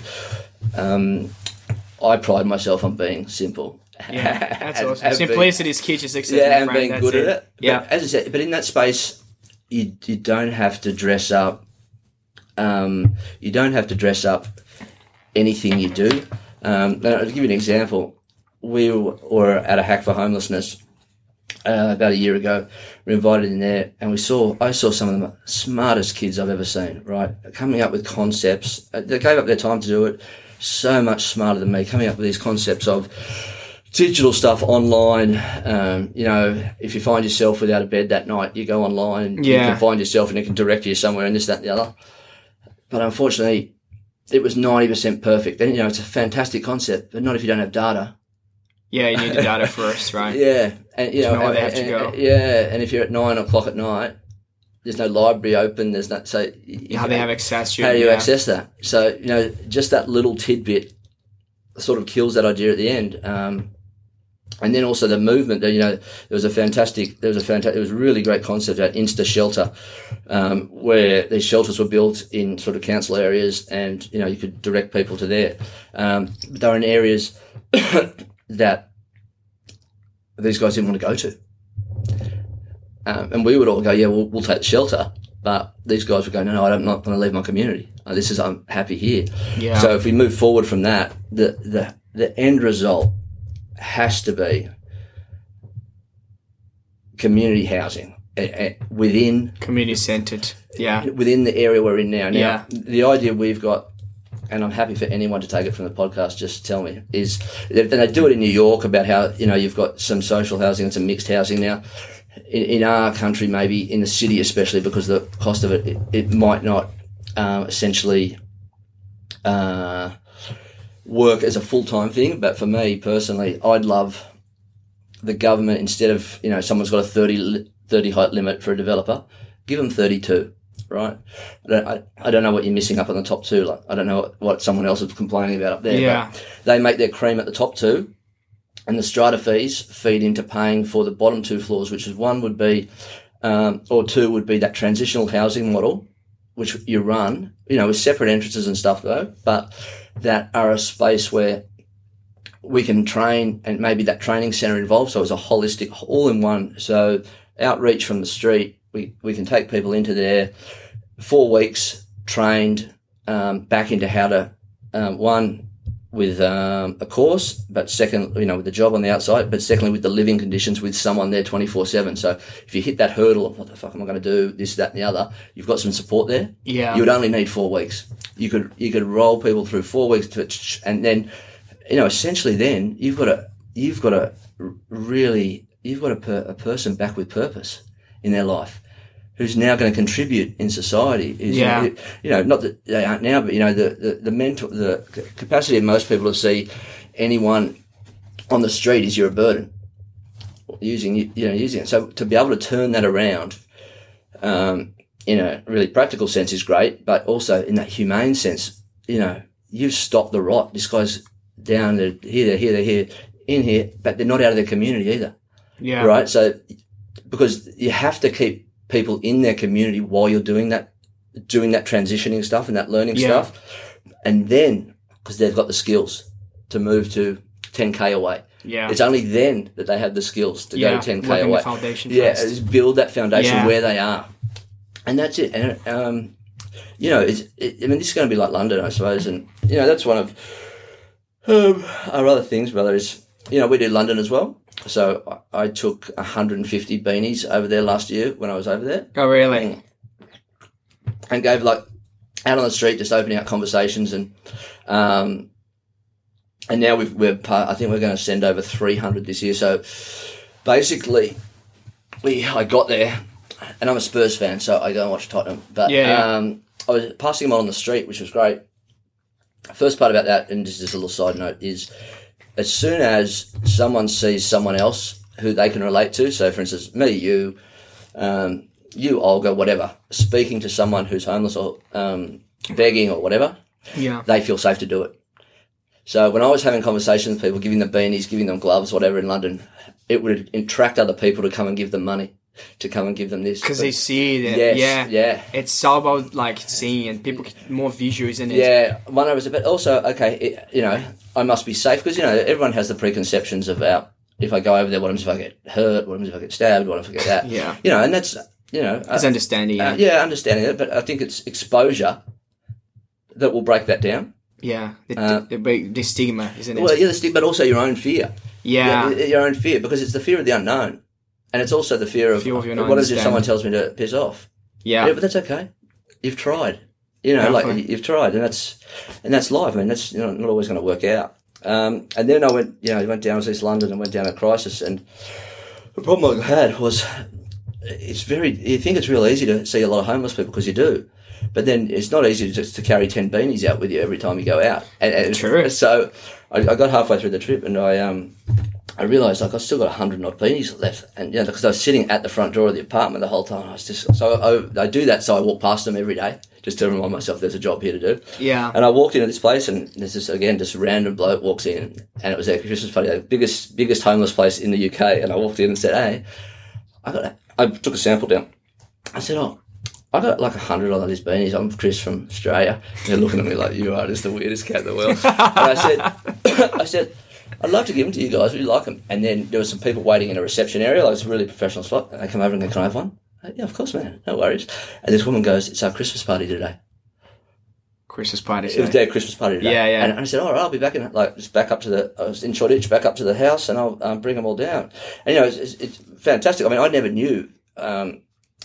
um i pride myself on being simple yeah. That's And- awesome. and being- Simplicity is key to success. yeah, and being That's good at it. But Yeah. as I said, but in that space, you you don't have to dress up. Um, you don't have to dress up anything you do. Um, I'll give you an example. We were at a hack for homelessness uh, about a year ago. We were invited in there, and we saw I saw some of the smartest kids I've ever seen. Right, coming up with concepts. Uh, They gave up their time to do it. So much smarter than me. Coming up with these concepts of digital stuff online. Um, you know, if you find yourself without a bed that night, you go online and you can find yourself and it can direct you somewhere and this, that, and the other. But unfortunately, it was 90% perfect. And, you know, it's a fantastic concept, but not if you don't have data. Yeah, you need the data first, right? Yeah. And, you know, know where they and- have to and- go. yeah. And if you're at nine o'clock at night, there's no library open. There's not, so you How they have access to how do you yeah. access that? So you know, just that little tidbit sort of kills that idea at the end. Um, and then also the movement. That you know, there was a fantastic. There was a fantastic. It was a really great concept at Insta Shelter, um, where these shelters were built in sort of council areas, and you know you could direct people to there. Um, but they're in areas that these guys didn't want to go to. Um, and we would all go, yeah, we'll, we'll take the shelter. But these guys were going, no, no, I'm not going to leave my community. This is I'm happy here. Yeah. So if we move forward from that, the the the end result has to be community housing within Community centered. Yeah. within the area we're in now. Now, Yeah. the idea we've got, and I'm happy for anyone to take it from the podcast. Just tell me is they, they do it in New York about how you know you've got some social housing and some mixed housing now. In, in our country, maybe in the city, especially because the cost of it, it, it might not um, essentially uh, work as a full time thing. But for me personally, I'd love the government instead of you know someone's got a 30, 30 height limit for a developer, give them thirty two. Right, I don't, I, I don't know what you're missing up on the top two. Like I don't know what, what someone else is complaining about up there. but Yeah. they make their cream at the top two, and the strata fees feed into paying for the bottom two floors, which is one would be, um, or two would be that transitional housing model, which you run, you know, with separate entrances and stuff though, but that are a space where we can train and maybe that training center involved. So it's a holistic, all in one. So outreach from the street, we, we can take people into there, four weeks trained, um, back into how to, um, one, with um, a course, but second, you know, with the job on the outside, but secondly, with the living conditions with someone there 24 7. So if you hit that hurdle of what the fuck am I going to do, this, that, and the other, you've got some support there. Yeah. You would only need four weeks. You could, you could roll people through four weeks to, and then, you know, essentially then you've got a, you've got a really, you've got a, per, a person back with purpose in their life who's now going to contribute in society. Is, Yeah. You know, not that they aren't now, but you know, the, the, the mental, the capacity of most people to see anyone on the street is you're a burden. Using, you know, using it. So to be able to turn that around, um, in a really practical sense is great, but also in that humane sense, you know, you've stopped the rot. This guy's down there, here, there, here, they're here, in here, but they're not out of their community either Yeah. right? So because you have to keep people in their community while you're doing that, doing that transitioning stuff and that learning Yeah. stuff, and then because they've got the skills to move to 10k away. Yeah. It's only then that they have the skills to yeah. go 10k working away. the foundation Yeah, first. it's build that foundation Yeah. where they are, and that's it. And um, you know, it's, it, I mean, this is going to be like London, I suppose, and you know, that's one of um, our other things, brother. Is you know, we do London as well. So I, I took 150 beanies over there last year when I was over there, Oh, really? and gave like out on the street, just opening up conversations, and um, and now we've, we're part, I think we're going to send over 300 this year. So basically, we I got there, and I'm a Spurs fan, so I go and watch Tottenham. But Yeah, yeah. Um, I was passing them on the street, which was great. First part about that, and just as a little side note, is as soon as someone sees someone else who they can relate to, so for instance, me, you, um, you, Olga, whatever, speaking to someone who's homeless or um, begging or whatever, Yeah. they feel safe to do it. So when I was having conversations with people, giving them beanies, giving them gloves, whatever in London, it would attract other people to come and give them money, to come and give them this. Because they see that. yes, yeah. yeah, It's all about like seeing and people get more visuals isn't it? yeah. One of us, but also okay, it, you know, I must be safe because you know everyone has the preconceptions about if I go over there, what happens if I get hurt? What happens if I get stabbed? What if I get that? Yeah. you know, and that's you know, It's uh, understanding. uh, Yeah. understanding it, but I think it's exposure that will break that down. yeah. The, uh, the, the, the stigma, isn't it? Well, yeah, the stigma, but also your own fear. yeah. Yeah, your own fear because it's the fear of the unknown, and it's also the fear of, Fear of what if someone tells me to piss off? Yeah. Yeah, but that's okay. You've tried. You know, like you've tried, and that's and that's life. I mean, that's you know not always going to work out. Um, and then I went, you know, I went down to East London and went down a Crisis, and the problem I had was it's very. You think it's real easy to see a lot of homeless people because you do, but then it's not easy just to carry ten beanies out with you every time you go out. And, and True. So I, I got halfway through the trip, and I um. I realised like I still got a hundred odd beanies left, and you know because I was sitting at the front door of the apartment the whole time. I was just so I, I do that, so I walk past them every day just to remind myself there's a job here to do. Yeah. And I walked into this place, and there's this again, just random bloke walks in, and it was a Christmas party, the biggest biggest homeless place in the UK. And I walked in and said, "Hey, I got," a, I took a sample down. I said, "Oh." I got like a hundred of these beanies. I'm Chris from Australia. They're looking at me like you are just the weirdest cat in the world. And I said, I said, I'd love to give them to you guys. Would you like them? And then there were some people waiting in a reception area. Like it's a really professional spot. And they come over and go, "Can I have one?" Yeah, of course, man. No worries. And this woman goes, "It's our Christmas party today." Christmas party. It was today. their Christmas party today. Yeah, yeah. And I said, "All right, I'll be back in like just back up to the. I was in Shoreditch, back up to the house, and I'll um, bring them all down." And you know, it's, it's, it's fantastic. I mean, I never knew um,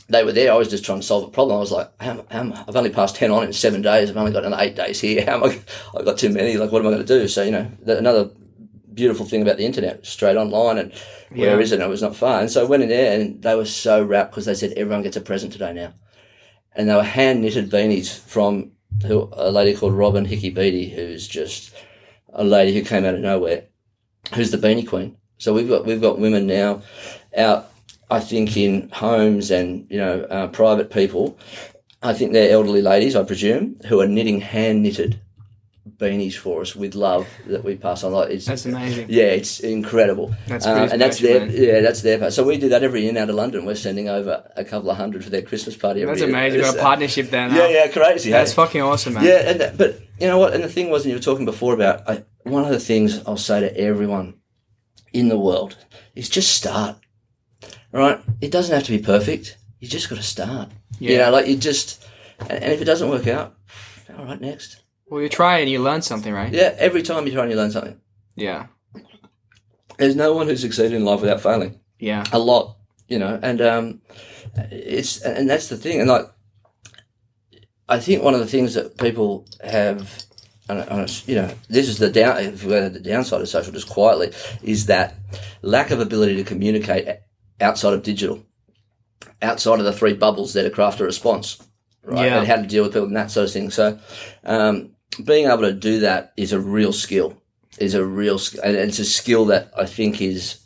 they were there. I was just trying to solve a problem. I was like, how, how, "I've only passed ten on in seven days. I've only got another eight days here. How am I? I've got too many. Like, what am I going to do?" So you know, the, another beautiful thing about the internet, straight online, and where Yeah. is it? And it was not far. And so I went in there, and they were so wrapped because they said everyone gets a present today now and they were hand knitted beanies from who, a lady called Robin Hickey Beatty, who's just a lady who came out of nowhere, who's the beanie queen. So we've got we've got women now out, I think, in homes and you know uh, private people. I think they're elderly ladies, I presume, who are knitting hand knitted beanies for us with love that we pass on. Like it's That's amazing. yeah, it's incredible. That's pretty and that's their man. yeah, that's their part. So we do that every year out of London. We're sending over a couple of hundred for their Christmas party. Every That's year. amazing. We've got a uh, partnership there now. Yeah, yeah, crazy. That's hey? fucking awesome, man. Yeah, and that, but you know what? And the thing was, and you were talking before about I, one of the things I'll say to everyone in the world is just start. Right? It doesn't have to be perfect. You just got to start. Yeah. You know, like you just, and if it doesn't work out, all right, next. Well, you try and you learn something, right? Yeah, every time you try and you learn something. Yeah. There's no one who succeeded in life without failing. Yeah. a lot, you know, and um, it's and that's the thing, and like I think one of the things that people have, and, and you know, this is the down. If we go to the downside of social, just quietly, is that lack of ability to communicate outside of digital, outside of the three bubbles that are craft a response, right, Yeah. and how to deal with people and that sort of thing. So, um, being able to do that is a real skill. Is a real, and it's a skill that I think is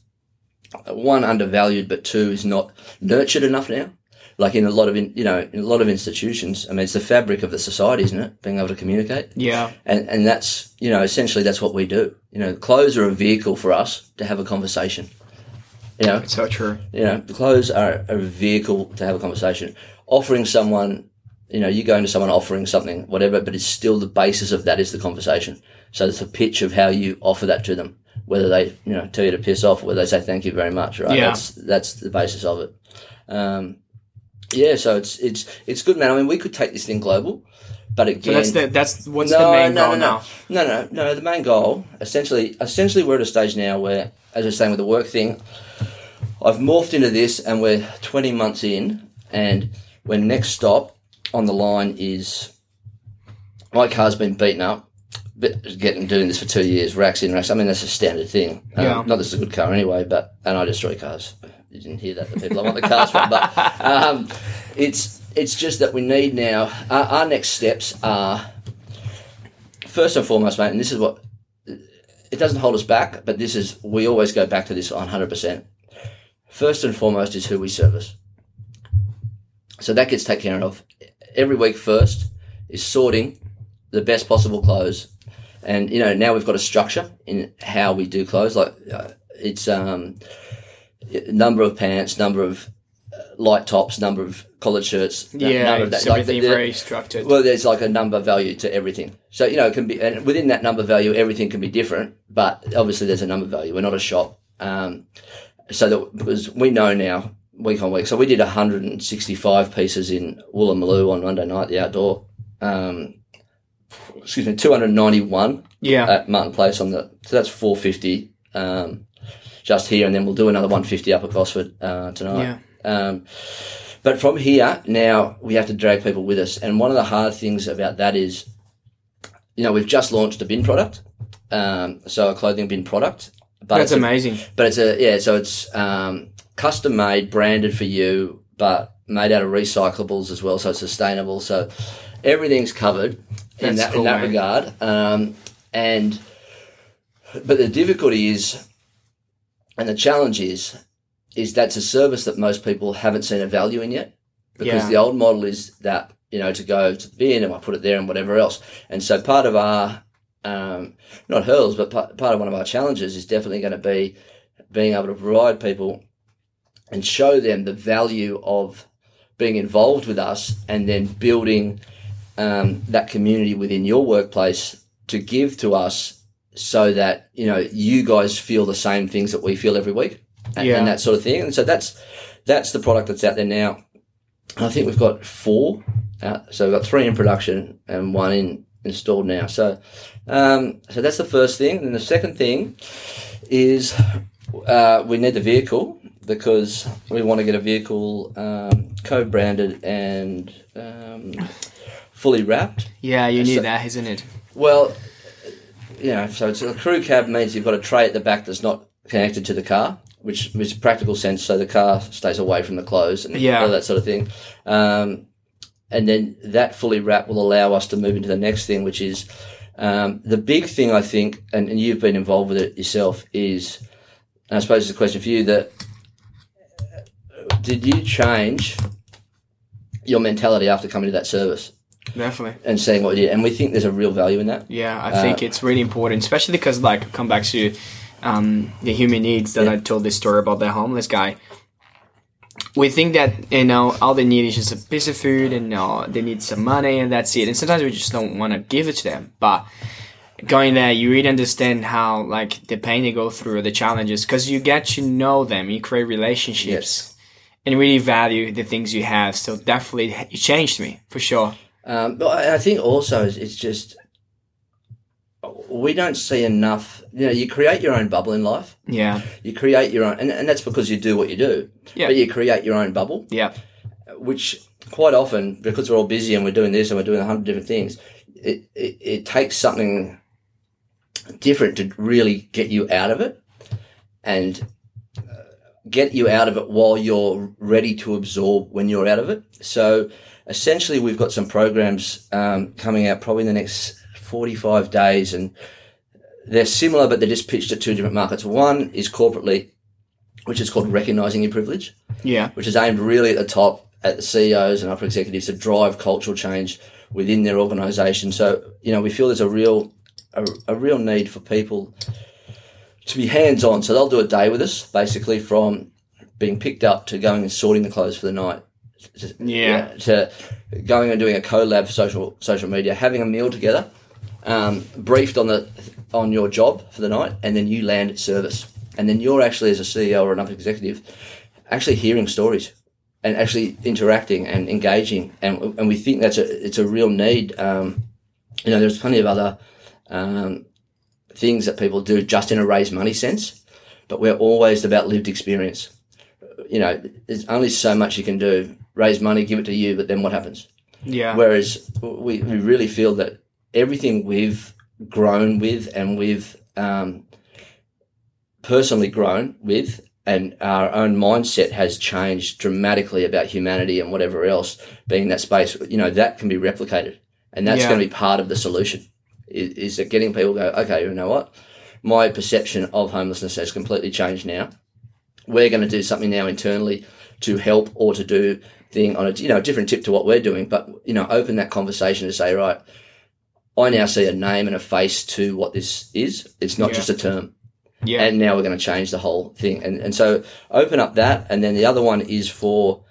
one undervalued, but two is not nurtured enough now. Like in a lot of, in, you know, in a lot of institutions, I mean, it's the fabric of the society, isn't it? Being able to communicate, Yeah. and and that's you know, essentially that's what we do. You know, clothes are a vehicle for us to have a conversation. You know, It's so true. you know, the clothes are a vehicle to have a conversation. Offering someone, you know, you go into someone offering something, whatever, but it's still the basis of that is the conversation. So it's the pitch of how you offer that to them, whether they, you know, tell you to piss off, whether they say thank you very much, right? Yeah. That's that's the basis of it. Um, yeah, so it's it's it's good, man. I mean, we could take this thing global, but again, So that's the that's what's the main no, goal no, now. no, no, no, no. The main goal, essentially, essentially, we're at a stage now where, as I was saying with the work thing, I've morphed into this, and we're 20 months in, and when next stop on the line is my car's been beaten up. But getting doing this for two years, racks in racks. I mean, that's a standard thing. Um, Yeah. Not that it's a good car anyway, but and I destroy cars. You didn't hear that. The people I want the cars from, but um, it's it's just that we need now. Our, our next steps are first and foremost, mate. And this is what it doesn't hold us back, but this is we always go back to this 100. percent First and foremost is who we service. So that gets taken care of every week. First is sorting the best possible clothes, and you know now we've got a structure in how we do clothes. Like uh, it's um, number of pants, number of uh, light tops, number of collared shirts. Yeah, number of that- like the- very structured. well, there's like a number value to everything. So, you know, it can be, and within that number value, everything can be different, but obviously there's a number value. We're not a shop. Um, so that, because we know now, week on week. So we did 165 pieces in Woolloomooloo on Monday night, the outdoor. Um, excuse me, 291 yeah. at Martin Place on the, so that's 450, um, just here. And then we'll do another 150 up at Gosford, uh, tonight. yeah. Um, but from here, now we have to drag people with us. And one of the hard things about that is, you know, we've just launched a bin product. Um, so a clothing bin product. But That's it's a- amazing. but it's a, yeah, so it's, um, custom made, branded for you, but made out of recyclables as well. So sustainable. So everything's covered in That's that, cool, in that man. regard. Um, and, but the difficulty is, and the challenge is, is that's a service that most people haven't seen a value in yet, because Yeah. the old model is that you know to go to the bin and I put it there and whatever else. And so part of our um, not hurdles, but part, part of one of our challenges is definitely going to be being able to provide people and show them the value of being involved with us and then building um, that community within your workplace to give to us so that you know you guys feel the same things that we feel every week and, Yeah. and that sort of thing and so that's that's the product that's out there now I think we've got four. Uh, so we've got three in production and one in installed now. So, um, so that's the first thing. And the second thing is uh, we need the vehicle because we want to get a vehicle um, co-branded and um, fully wrapped. Yeah, you So- need that, isn't it? Well, you know, so it's a crew cab means you've got a tray at the back that's not connected to the car, which makes practical sense. So the car stays away from the clothes and Yeah. all that sort of thing. Um, and then that fully wrapped will allow us to move into the next thing, which is um, the big thing I think, and, and you've been involved with it yourself, is, and I suppose it's a question for you that did you change your mentality after coming to that service Definitely. and seeing what you did? And we think there's a real value in that. Yeah, I Uh, think it's really important, especially because like come back to um, the human needs that Yeah. I told this story about the homeless guy. We think that you know all they need is just a piece of food and uh, they need some money and that's it. And sometimes we just don't want to give it to them. But going there, you really understand how like the pain they go through, the challenges, because you get to know them, you create relationships, and really value the things you have. So definitely, it changed me for sure. Um, but I think also it's- just we don't see enough. You know, you create your own bubble in life. Yeah, You create your own, and, and that's because you do what you do. Yeah. But you create your own bubble, yeah, which quite often, because we're all busy and we're doing this and we're doing a hundred different things, it, it it takes something different to really get you out of it, and get you out of it while you're ready to absorb when you're out of it. So essentially, we've got some programs um, coming out probably in the next 45 days, and they're similar, but they're just pitched at two different markets. One is corporately, which is called recognizing your privilege, yeah, which is aimed really at the top, at the CEOs and upper executives to drive cultural change within their organization. So, you know, we feel there's a real, a, a real need for people to be hands on. So they'll do a day with us, basically from being picked up to going and sorting the clothes for the night. To- Yeah. To going and doing a collab for social social media, having a meal together, um, briefed on the on your job for the night, and then you land at service, and then you're actually as a CEO or another executive, actually hearing stories and actually interacting and engaging, and and we think that's a it's a real need. Um, you know, there's plenty of other um, things that people do just in a raise money sense, but we're always about lived experience. You know, there's only so much you can do. Raise money, give it to you, but then what happens? yeah. Whereas we, we really feel that everything we've grown with and we've um, personally grown with and our own mindset has changed dramatically about humanity and whatever else being in that space, you know, that can be replicated. And that's Yeah. going to be part of the solution is, is getting people go, okay, you know what? My perception of homelessness has completely changed now. We're going to do something now internally to help or to do thing on a you know a different tip to what we're doing, but you know open that conversation to say right, I now see a name and a face to what this is. It's not Yeah. just a term, yeah. and now we're going to change the whole thing. And and so open up that, and then the other one is for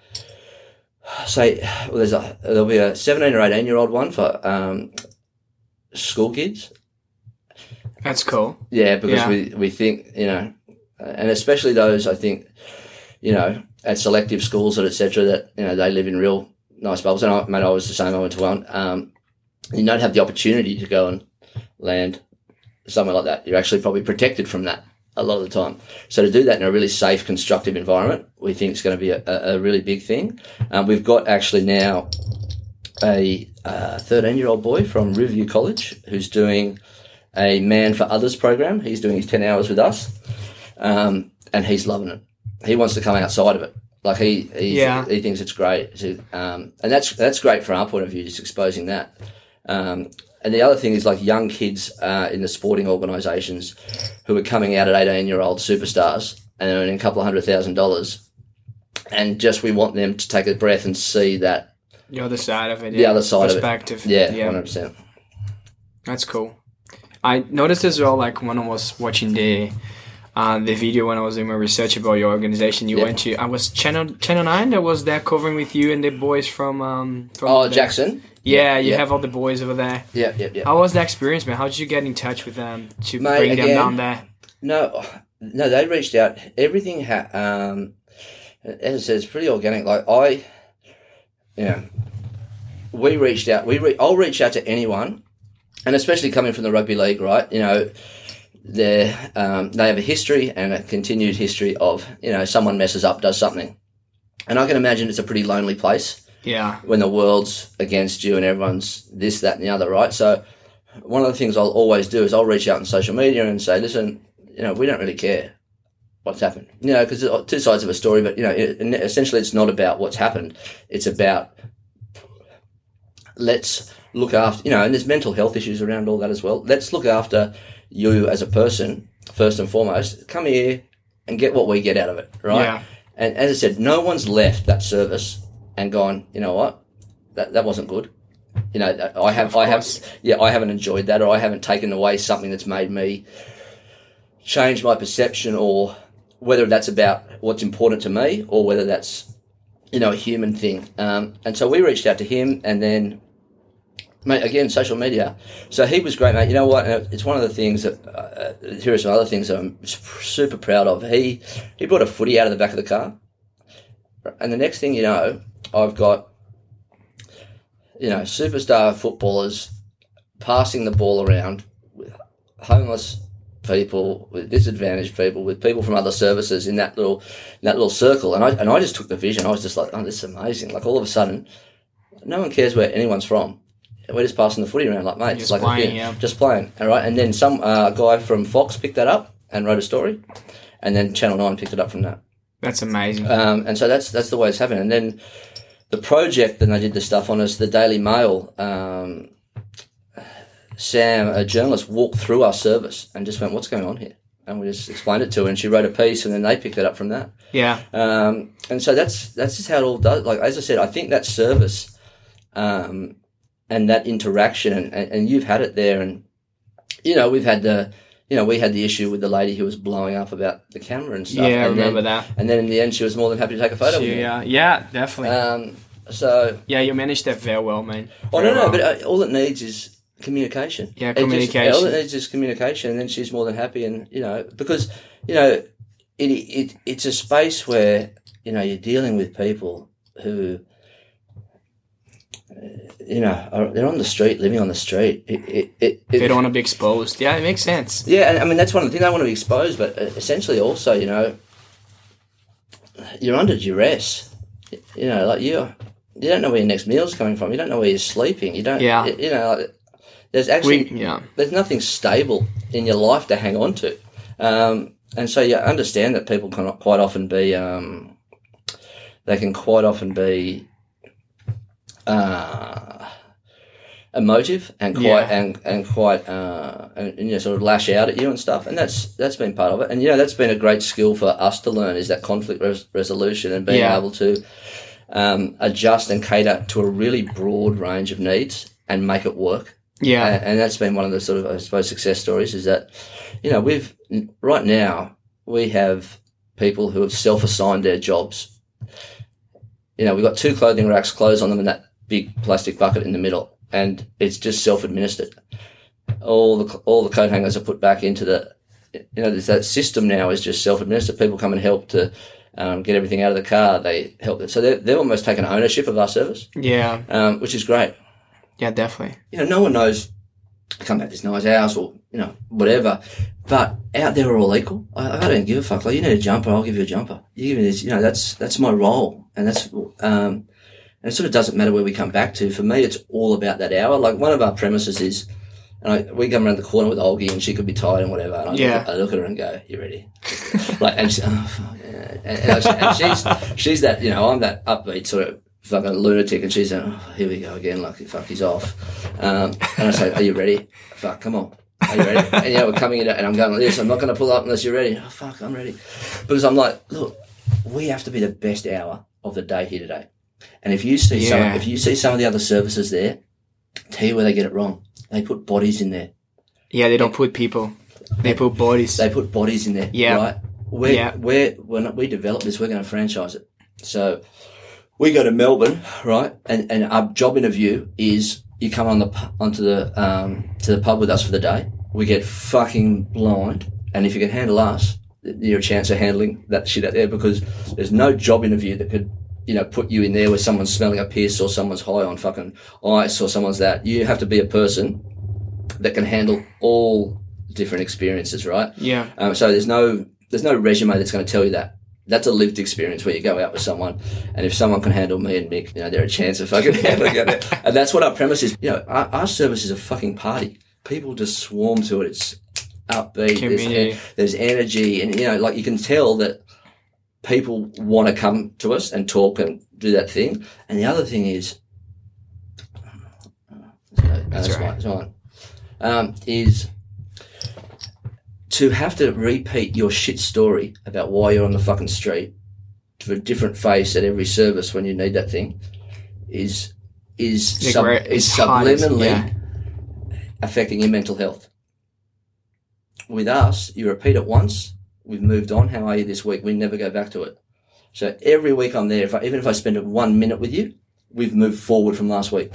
say well, there's a there'll be a seventeen or eighteen year old one for um, school kids. That's cool. Yeah, because Yeah. we we think you know, and especially those I think, you know, at selective schools and etc. That you know they live in real nice bubbles. And I, mate, I was the same. I went to one. Um, you don't have the opportunity to go and land somewhere like that. You're actually probably protected from that a lot of the time. So to do that in a really safe, constructive environment, we think is going to be a, a a really big thing. Um, we've got actually now a 13 year old boy from Riverview College who's doing a Man for Others program. He's doing his 10 hours with us, um, and he's loving it. He wants to come outside of it. Like he, he, Yeah. he thinks it's great. To, um, and that's, that's great from our point of view, just exposing that. Um, and the other thing is like young kids uh, in the sporting organisations who are coming out at 18 year old superstars and earning a couple of hundred thousand dollars. And just we want them to take a breath and see that, The other side of it. the yeah. other side of it. Perspective. Yeah, yeah. 100%. That's cool. I noticed as well, like when I was watching the uh, the video when I was doing my research about your organization, you Yeah. went to I was channel channel nine that was there covering with you and the boys from um from Oh, the- Jackson? Yeah, you Yeah. have all the boys over there. Yeah, yeah, yeah. How was the experience, man? How did you get in touch with them to Mate, bring them again- down there? No, no, they reached out. Everything ha- um, as I said, it's pretty organic. Like I, you know, we reached out. We re- I'll reach out to anyone, and especially coming from the rugby league, right? You know, they um, they have a history and a continued history of you know someone messes up, does something, and I can imagine it's a pretty lonely place Yeah. when the world's against you and everyone's this, that, and the other, right? So one of the things I'll always do is I'll reach out on social media and say, listen, you know, we don't really care what's happened, you know, because there's two sides of a story, but you know, it, essentially it's not about what's happened; it's about let's look after, you know, and there's mental health issues around all that as well. Let's look after you as a person first and foremost. Come here and get what we get out of it, right? Yeah. And as I said, no one's left that service and gone, you know what, that that wasn't good. You know, I have, I have, yeah, I haven't enjoyed that, or I haven't taken away something that's made me change my perception, or whether that's about what's important to me, or whether that's, you know, a human thing. Um, and so we reached out to him, and then, mate, again, social media. So he was great, mate. You know what? It's one of the things that uh, here are some other things that I'm super proud of. He he brought a footy out of the back of the car. And the next thing you know, I've got, you know, superstar footballers passing the ball around with homeless people, with disadvantaged people, with people from other services in that little, in that little circle. And I, and I just took the vision. I was just like, oh, this is amazing. Like all of a sudden, no one cares where anyone's from. We're just passing the footy around like mates, Just like playing, yeah. just playing. All right, and then some uh, guy from Fox picked that up and wrote a story, and then Channel Nine picked it up from that. That's amazing. Um, and so that's that's the way it's happened. And then the project that I did the stuff on is the Daily Mail. Um, Sam, a journalist, walked through our service and just went, "What's going on here?" And we just explained it to her, and she wrote a piece, and then they picked it up from that. yeah. Um, and so that's that's just how it all does. Like as I said, I think that service um, and that interaction, and, and, you've had it there, and you know we've had the. You know, we had the issue with the lady who was blowing up about the camera and stuff. Yeah, I and remember then, that. And then in the end, she was more than happy to take a photo with me. Yeah, yeah, definitely. Um, so, yeah, you managed that very well, man. oh Very no, no, well. but uh, all it needs is communication. Yeah, It just- communication. all it needs is communication, and then she's more than happy. And you know, because you know, it, it it's a space where you know you're dealing with people who, uh, you know, are, they're on the street, living on the street. It, it, it, it, they don't want to be exposed. Yeah, it makes sense. yeah, and I mean that's one of the things I want to be exposed, but uh, essentially also, you know, you're under duress. You know, like you, you don't know where your next meal's coming from. You don't know where you're sleeping. You don't. Yeah. You know, like, there's actually We, yeah, there's nothing stable in your life to hang on to, um, and so you understand that people can quite often be, um, they can quite often be. Uh, emotive and quite Yeah. and and quite uh, and, and you know, sort of lash out at you and stuff, and that's that's been part of it. And you know that's been a great skill for us to learn is that conflict res- resolution and being Yeah. able to um, adjust and cater to a really broad range of needs and make it work. yeah, And, and that's been one of the sort of I suppose success stories is that you know we've right now we have people who have self-assigned their jobs. You know we've got two clothing racks, clothes on them, and that big plastic bucket in the middle, and it's just self-administered. All the all the coat hangers are put back into the. You know, there's that system now is just self-administered. People come and help to um, get everything out of the car. They help. So they're, they're almost taken ownership of our service, yeah, um, which is great yeah, definitely. you know, no one knows come back to this nice house or, you know, whatever. But out there we're all equal. I, I don't give a fuck. Like, you need a jumper, I'll give you a jumper. You give me this, you know, that's, that's my role. And that's, um, and it sort of doesn't matter where we come back to. For me, it's all about that hour. Like one of our premises is, and I, we come around the corner with Olgie and she could be tired and whatever. And I, Yeah. look, I look at her and go, you ready? like, and, she, oh, fuck, yeah. and, and she's, she's that, you know, I'm that upbeat sort of fucking lunatic and she's like, oh, here we go again. Like, fuck, he's off. Um, and I say, are you ready? Fuck, come on. Are you ready? and yeah, we're coming in and I'm going like this. I'm not going to pull up unless you're ready. Oh, fuck, I'm ready. Because I'm like, look, we have to be the best hour of the day here today. And if you see some, if you see some of the other services there, tell you where they get it wrong. They put bodies in there. Yeah, they don't put people; they put bodies. They put bodies in there. Yeah. Right. We're, Yeah. we're, when we develop this, we're going to franchise it. So we go to Melbourne, right? And, and our job interview is you come on the, onto the, um, to the pub with us for the day. We get fucking blind. And if you can handle us, you're a chance of handling that shit out there because there's no job interview that could you know, put you in there where someone's smelling a piss or someone's high on fucking ice or someone's that. You have to be a person that can handle all different experiences, right? Yeah. Um, so there's no there's no resume that's going to tell you that. That's a lived experience where you go out with someone, and if someone can handle me and Mick, you know, they're a chance of fucking handling it. And that's what our premise is. You know, our, our service is a fucking party. People just swarm to it. It's upbeat. There's, there's energy, and you know, like you can tell that people want to come to us and talk and do that thing. And the other thing is, no, that's right. fine. It's fine. Um, is to have to repeat your shit story about why you're on the fucking street to a different face at every service when you need that thing is is sub, is subliminally yeah. affecting your mental health. With us, you repeat it once, we've moved on. How are you this week? We never go back to it. So every week I'm there. If I, even if I spend one minute with you, we've moved forward from last week.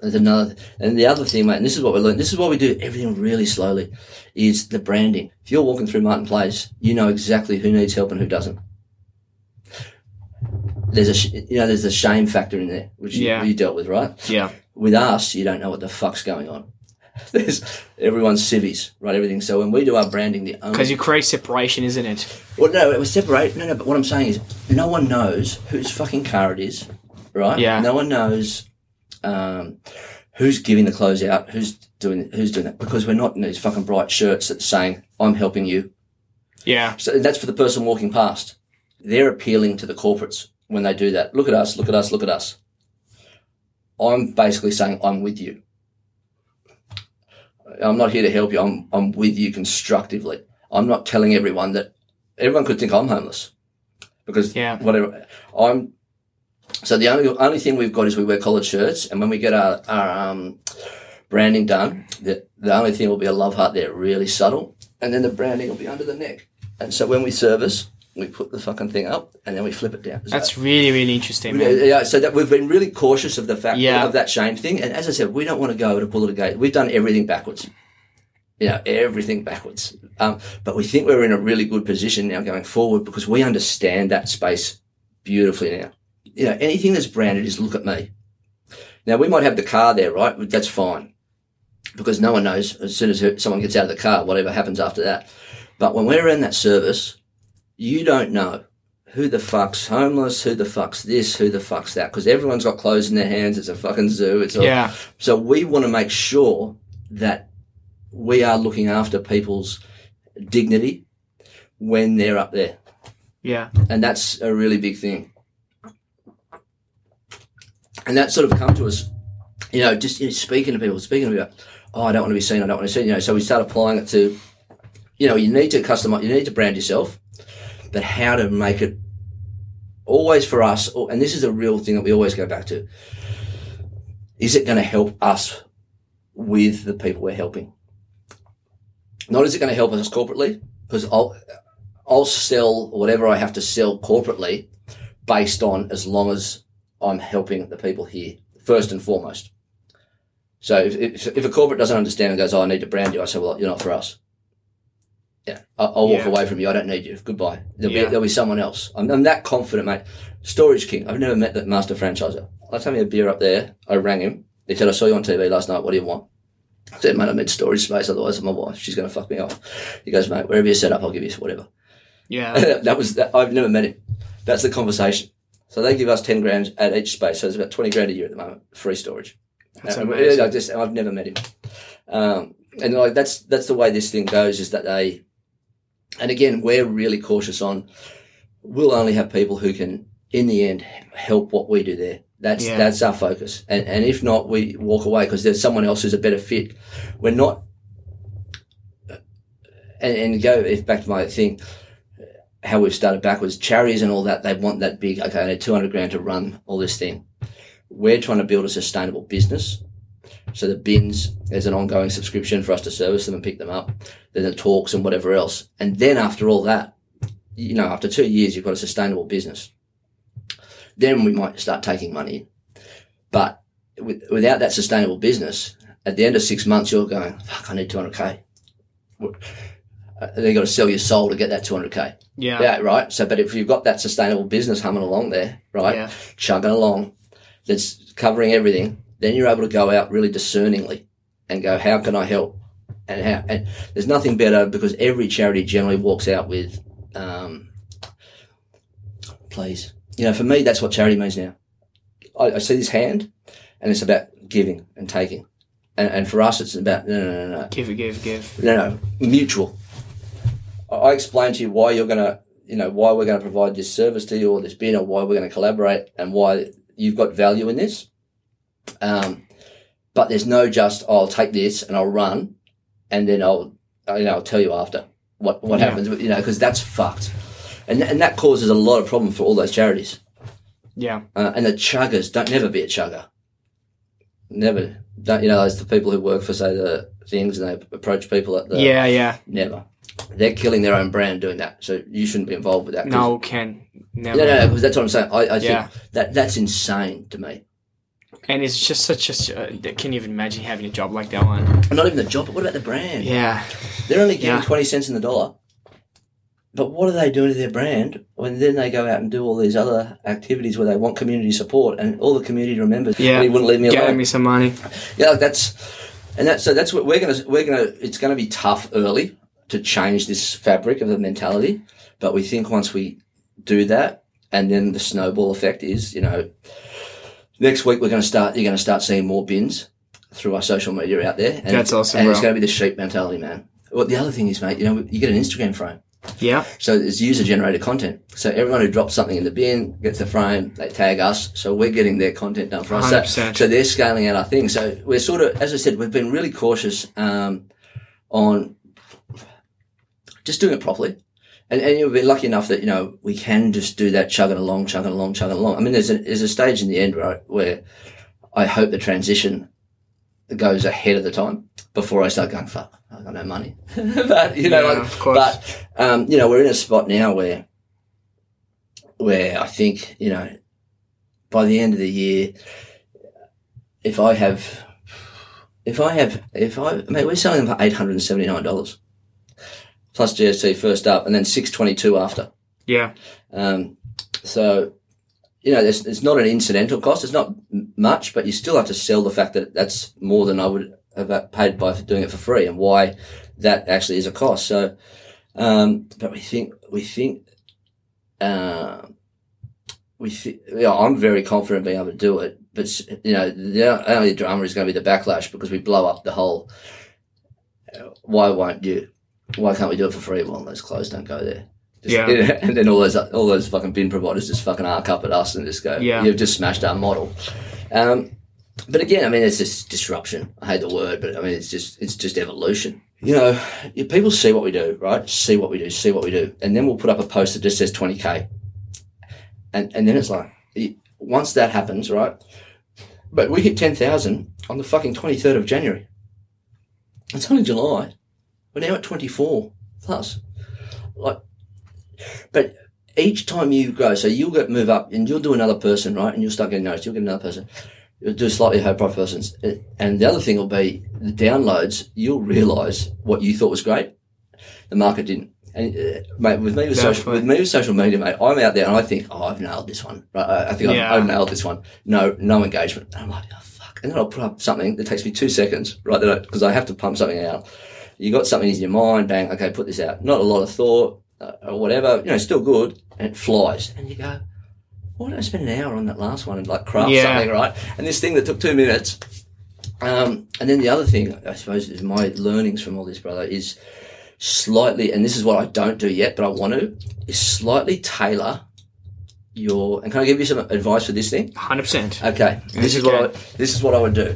There's another, and the other thing, mate, and this is what we learn. This is why we do everything really slowly, is the branding. If you're walking through Martin Place, you know exactly who needs help and who doesn't. There's a, you know, there's a shame factor in there, which you- you dealt with, right? Yeah. With us, you don't know what the fuck's going on. There's everyone's civvies, right? Everything. So when we do our branding, the only Because you create separation, isn't it? well, no, it was separate. No, no. But what I'm saying is, no one knows whose fucking car it is, right? Yeah. No one knows um, who's giving the clothes out, who's doing who's doing that, because we're not in these fucking bright shirts that's saying "I'm helping you." Yeah. So that's for the person walking past. They're appealing to the corporates when they do that. Look at us, look at us, look at us. I'm basically saying I'm with you. I'm not here to help you. I'm I'm with you constructively. I'm not telling everyone that everyone could think I'm homeless because Yeah. whatever I'm. So the only only thing we've got is we wear collared shirts, and when we get our our um, branding done, the the only thing will be a love heart there, really subtle, and then the branding will be under the neck. And so when we service, we put the fucking thing up, and then we flip it down. So- That's really, really interesting, yeah, man. yeah, so that we've been really cautious of the fact Yeah. of that shame thing. And as I said, we don't want to go to pull it a gate. We've done everything backwards. You know, everything backwards. Um, but we think we're in a really good position now going forward because we understand that space beautifully now. You know, anything that's branded is look at me. Now we might have the car there, right? That's fine. Because no one knows as soon as someone gets out of the car, whatever happens after that. But when we're in that service, you don't know who the fuck's homeless, who the fuck's this, who the fuck's that, because everyone's got clothes in their hands. It's a fucking zoo. It's all, Yeah. So we want to make sure that we are looking after people's dignity when they're up there, Yeah. and that's a really big thing. And that sort of come to us, you know, just you know, speaking to people, speaking about, oh, I don't want to be seen, I don't want to be seen, you know. So we start applying it to, you know, you need to customize, you need to brand yourself, but how to make it always for us, and this is a real thing that we always go back to. Is it going to help us with the people we're helping? Not is it going to help us corporately, because I'll, I'll sell whatever I have to sell corporately based on as long as I'm helping the people here, first and foremost. So if, if, if a corporate doesn't understand and goes, oh, I need to brand you, I say, well, you're not for us. Yeah, I- I'll walk Yeah. away from you. I don't need you. Goodbye. There'll, Yeah. be, there'll be someone else. I'm, I'm that confident, mate. Storage King. I've never met that master franchiser. I he had a beer up there, I rang him. He said, I saw you on TV last night. What do you want? I said, mate, I need storage space. Otherwise, my wife, she's going to fuck me off. He goes, mate, wherever you're set up, I'll give you whatever. Yeah. that was that, I've never met him. That's the conversation. So they give us ten grand at each space, so it's about twenty grand a year at the moment, free storage. That's And amazing. I just I've never met him, um, and like that's that's the way this thing goes. Is that they, and again, we're really cautious on. We'll only have people who can, in the end, help what we do there. That's Yeah. that's our focus, and and if not, we walk away because there's someone else who's a better fit. We're not. Uh, and, and go if back to my thing uh, how we've started backwards, charities and all that, they want that big, okay, I need 200 grand to run all this thing. We're trying to build a sustainable business. So the bins, there's an ongoing subscription for us to service them and pick them up. Then the talks and whatever else. And then after all that, you know, after two years, you've got a sustainable business. Then we might start taking money. in. But with, without that sustainable business, at the end of six months, you're going, fuck, I need 200k. Uh, Then you've got to sell your soul to get that 200k Yeah. Yeah, right. So, but if you've got that sustainable business humming along there, right, Yeah. chugging along, that's covering everything, then you're able to go out really discerningly and go, how can I help? And how? And there's nothing better because every charity generally walks out with, um, please. You know, for me, that's what charity means now. I, I see this hand, and it's about giving and taking, and, and for us, it's about no, no, no, no, Give, give, give. no, no, mutual. I explain to you why you're going to, you know, why we're going to provide this service to you or this bin or why we're going to collaborate and why you've got value in this. Um, but there's no just, I'll take this and I'll run and then I'll, you know, I'll tell you after what, what Yeah. happens, you know, because that's fucked. And, and that causes a lot of problem for all those charities. Yeah. Uh, and the chuggers don't never be a chugger. Never. Don't, you know, those the people who work for, say, the things and they approach people at the, yeah, yeah. Never. They're killing their own brand doing that. So you shouldn't be involved with that. No, Ken. Never. No, no, no, because that's what I'm saying. I, I think Yeah. that that's insane to me. And it's just such a. Uh, can you even imagine having a job like that one? And not even the job, but what about the brand? Yeah. They're only getting Yeah. 20 cents in the dollar. But what are they doing to their brand when then they go out and do all these other activities where they want community support and all the community remembers, Yeah. "Well, he wouldn't leave me alone. me some money. Yeah, like that's and that's so that's what we're gonna we're gonna it's gonna be tough early to change this fabric of the mentality, but we think once we do that, and then the snowball effect is, you know, next week we're gonna start. You're gonna start seeing more bins through our social media out there. And, That's awesome, And bro. it's gonna be the sheep mentality, man. Well, the other thing is, mate, you know, you get an Instagram frame. Yeah. So it's user generated content. So everyone who drops something in the bin gets a frame, they tag us. So we're getting their content done for us. So, 100%. so they're scaling out our thing. So we're sort of, as I said, we've been really cautious um, on just doing it properly. And, and you'll be lucky enough that, you know, we can just do that chugging along, chugging along, chugging along. I mean, there's a, there's a stage in the end, right, where I hope the transition goes ahead of the time before I start going, fuck, I've got no money. but, you know, Yeah, like, but, um, you know, we're in a spot now where, where I think, you know, by the end of the year, if I have, if I have, if I, I mean, we're selling them for $879 plus GST first up and then 622 after. Yeah. Um, so, you know, it's, it's not an incidental cost. It's not much, but you still have to sell the fact that that's more than I would have paid by doing it for free and why that actually is a cost. So, um, but we think, we think, uh, we think, yeah, I'm very confident being able to do it, but you know, the only drama is going to be the backlash because we blow up the whole, uh, why won't you? Why can't we do it for free? Well, those clothes don't go there. Just- Yeah. and then all those all those fucking bin providers just fucking arc up at us and just go, Yeah. you've just smashed our model. Um, but again, I mean, it's just disruption. I hate the word, but I mean, it's just it's just evolution. You know, you- people see what we do, right? See what we do, see what we do, and then we'll put up a post that just says twenty k, and and then it's like, once that happens, right? But we hit ten thousand on the fucking twenty third of January. It's only July. We're now at twenty four plus. Like, but each time you grow, so you'll get move up and you'll do another person, right? And you'll start getting noticed. You'll get another person. You'll do slightly higher profile persons. And the other thing will be the downloads. You'll realise what you thought was great. The market didn't. And uh, mate, with me with social, with me with social media, mate, I'm out there and I think, oh, I've nailed this one. Right? I, I think Yeah. I've, I've nailed this one. No, no engagement. And I'm like, oh fuck. And then I'll put up something that takes me two seconds, right? Because I have to pump something out. You got something in your mind, bang, okay, put this out. Not a lot of thought uh, or whatever, you know, still good, and it flies. And you go, why don't I spend an hour on that last one and like craft Yeah. something, right? And this thing that took two minutes. Um, and then the other thing, I suppose, is my learnings from all this, brother, is slightly, and this is what I don't do yet, but I want to, is slightly tailor your. And can I give you some advice for this thing? Hundred percent. Okay, this is what I, this is what I would do.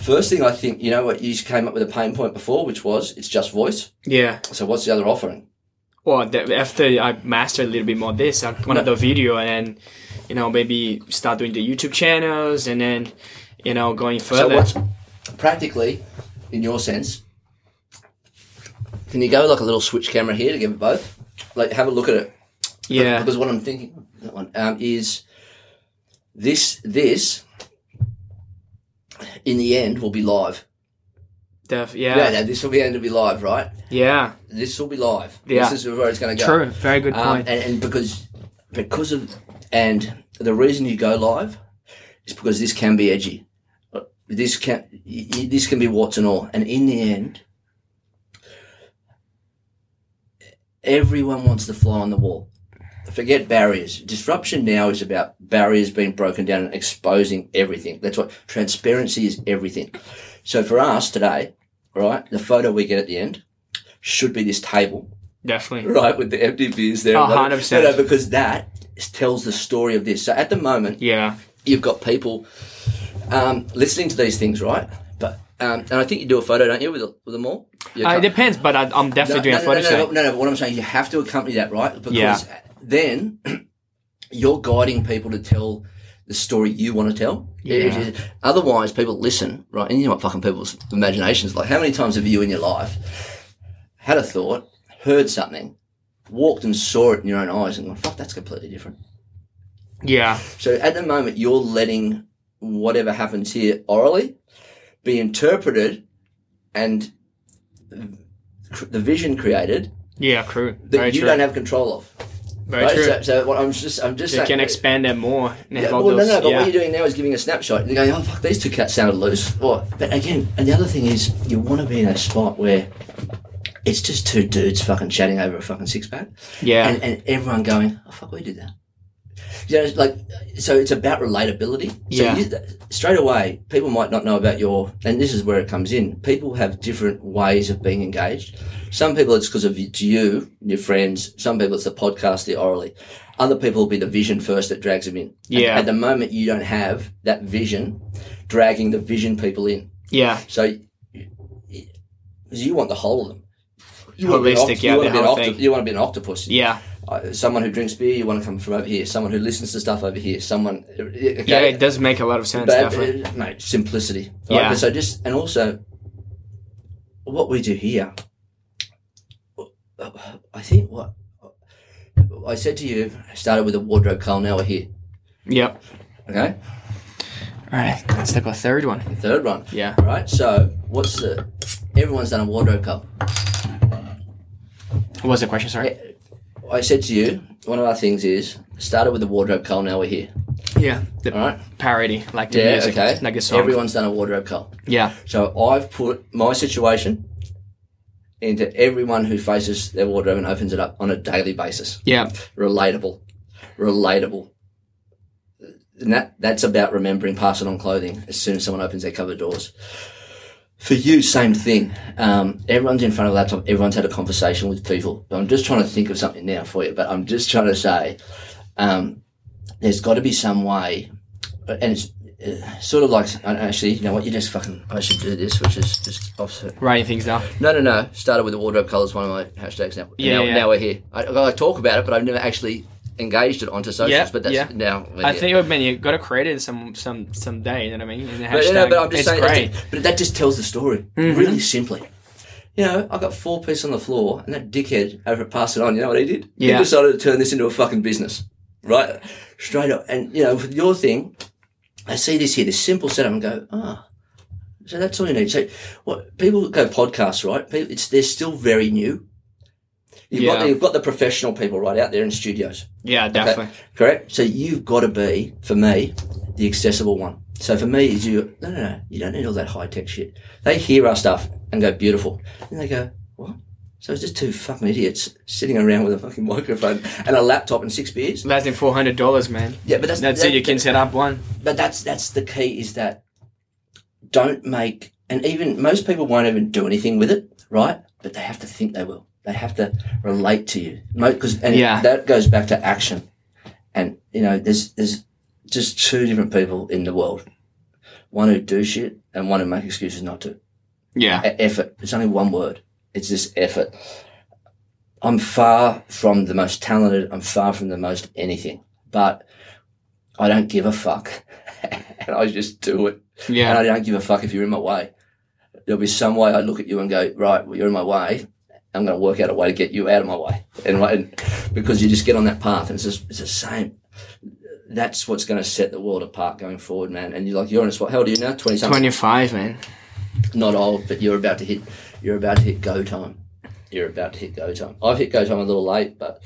First thing I think, you know what, you came up with a pain point before, which was it's just voice. Yeah. So what's the other offering? Well, after I master a little bit more this, I want to do video and then, you know, maybe start doing the YouTube channels and then, you know, going further. So what's practically, in your sense, can you go like a little switch camera here to give it both? Like have a look at it. yeah. Because what I'm thinking that one, um, is this this in the end will be live. Def, Yeah, this will be going to be live, right? yeah, This will be live. Yeah. This is where it's going to go. True. Very good Um, point. and, and because because of and the reason you go live is because this can be edgy. Uh, This can this can be what's and all. And in the end, everyone wants to fly on the wall. Forget barriers. Disruption now is about barriers being broken down and exposing everything. That's what transparency is everything. So for us today, right, the photo we get at the end should be this table Definitely. right, with the empty beers there. A and hundred whatever. percent. No, no, because that tells the story of this. So at the moment, Yeah. you've got people um, listening to these things, right? But um, and I think you do a photo, don't you, with, with them all? Uh, it depends, but I, I'm definitely doing a no, photo no, no, no, no, no, but what I'm saying is you have to accompany that, right? Because Yeah. Then you're guiding people to tell the story you want to tell. Yeah. otherwise, people listen, right? And you know what fucking people's imaginations like. How many times have you in your life had a thought, heard something, walked and saw it in your own eyes, and gone, "Fuck, that's completely different." Yeah. So at the moment, you're letting whatever happens here orally be interpreted and the vision created Yeah. True. that Very you true. don't have control of. Very right? true. So, so what I'm just, I'm just you saying. can expand that more. Yeah, well, no, those- no, but yeah. what you're doing now is giving a snapshot. You're going, oh, fuck, these two cats sounded loose. What? But again, and the other thing is, you want to be in a spot where it's just two dudes fucking chatting over a fucking six pack. yeah. And, and everyone going, oh, fuck, we did that. You know, like, so it's about relatability. So Yeah. you, straight away, people might not know about your, and this is where it comes in. People have different ways of being engaged. Some people it's because of you, to you, your friends. Some people it's the podcast, the orally. Other people will be the vision first that drags them in. And Yeah. At the moment, you don't have that vision dragging the vision people in. yeah. So you, you want the whole of them. You want to be an Holistic, yeah, you want the to be an whole thing. You want to be an octopus. Yeah. Uh, someone who drinks beer, you want to come from over here. Someone who listens to stuff over here. Someone, okay. Yeah. It does make a lot of sense. But, definitely. uh, mate, simplicity. right? Yeah. But So just and also, what we do here, I think what I said to you I started with a wardrobe cull. Now we're here. Yep. Okay, All right. Let's take a third one. third one. Yeah. All right. So what's the? Everyone's done a wardrobe cull. What was the question? Sorry. I said to you, one of our things is started with a wardrobe cull. Now we're here. Yeah. The All right. parody, like the Yeah. music, okay. like a song. Everyone's done a wardrobe cull. Yeah. So I've put my situation into everyone who faces their wardrobe and opens it up on a daily basis. Yeah. Relatable. Relatable. And that, that's about remembering passing on clothing as soon as someone opens their cupboard doors. For you, same thing. Um, everyone's in front of a laptop. Everyone's had a conversation with people. I'm just trying to think of something now for you, but I'm just trying to say, um, there's got to be some way, and it's sort of like uh, actually, you know what? You just fucking. I should do this, which is just offset. Writing things down. No, no, no. Started with the wardrobe colours, one of my hashtags now. Yeah, now, yeah. now we're here. I, I talk about it, but I've never actually engaged it onto socials. Yeah, but that's yeah. now. I think, man, you got to create it some some some day. You know what I mean? In the But, you know, but I'm just saying, great. that- but that just tells the story Mm-hmm. really simply. You know, I got four pieces on the floor, and that dickhead over at Pass It On, you know what he did? He decided to turn this into a fucking business, right? Straight up. And, you know, with your thing, I see this here, this simple setup, and go, ah, so that's all you need. So, what people go podcasts, right? People, it's they're still very new. You've got Yeah. the, you've got the professional people right out there in studios. Yeah, definitely. Correct. So you've got to be, for me, the accessible one. So for me, is you no, no, no. You don't need all that high tech shit. They hear our stuff and go beautiful, and they go what? So it's just two fucking idiots sitting around with a fucking microphone and a laptop and six beers. Less than four hundred dollars, man. Yeah, but that's That's that- it. You can set up one. But that's that's the key is that don't make and even most people won't even do anything with it, right? But they have to think they will. They have to relate to you because and Yeah. that goes back to action. And you know, there's there's just two different people in the world, one who do shit and one who make excuses not to. Yeah. Effort. It's only one word. It's this effort. I'm far from the most talented. I'm far from the most anything, but I don't give a fuck. and I just do it. Yeah. And I don't give a fuck if you're in my way. There'll be some way I look at you and go, right, well, you're in my way. I'm going to work out a way to get you out of my way. And, and because you just get on that path and it's just, it's the same. That's what's going to set the world apart going forward, man. And you're like, you're on a spot. How old are you now? 20 something? Twenty five, man. not old, but you're about to hit you're about to hit go time. You're about to hit go time. I've hit go time a little late, but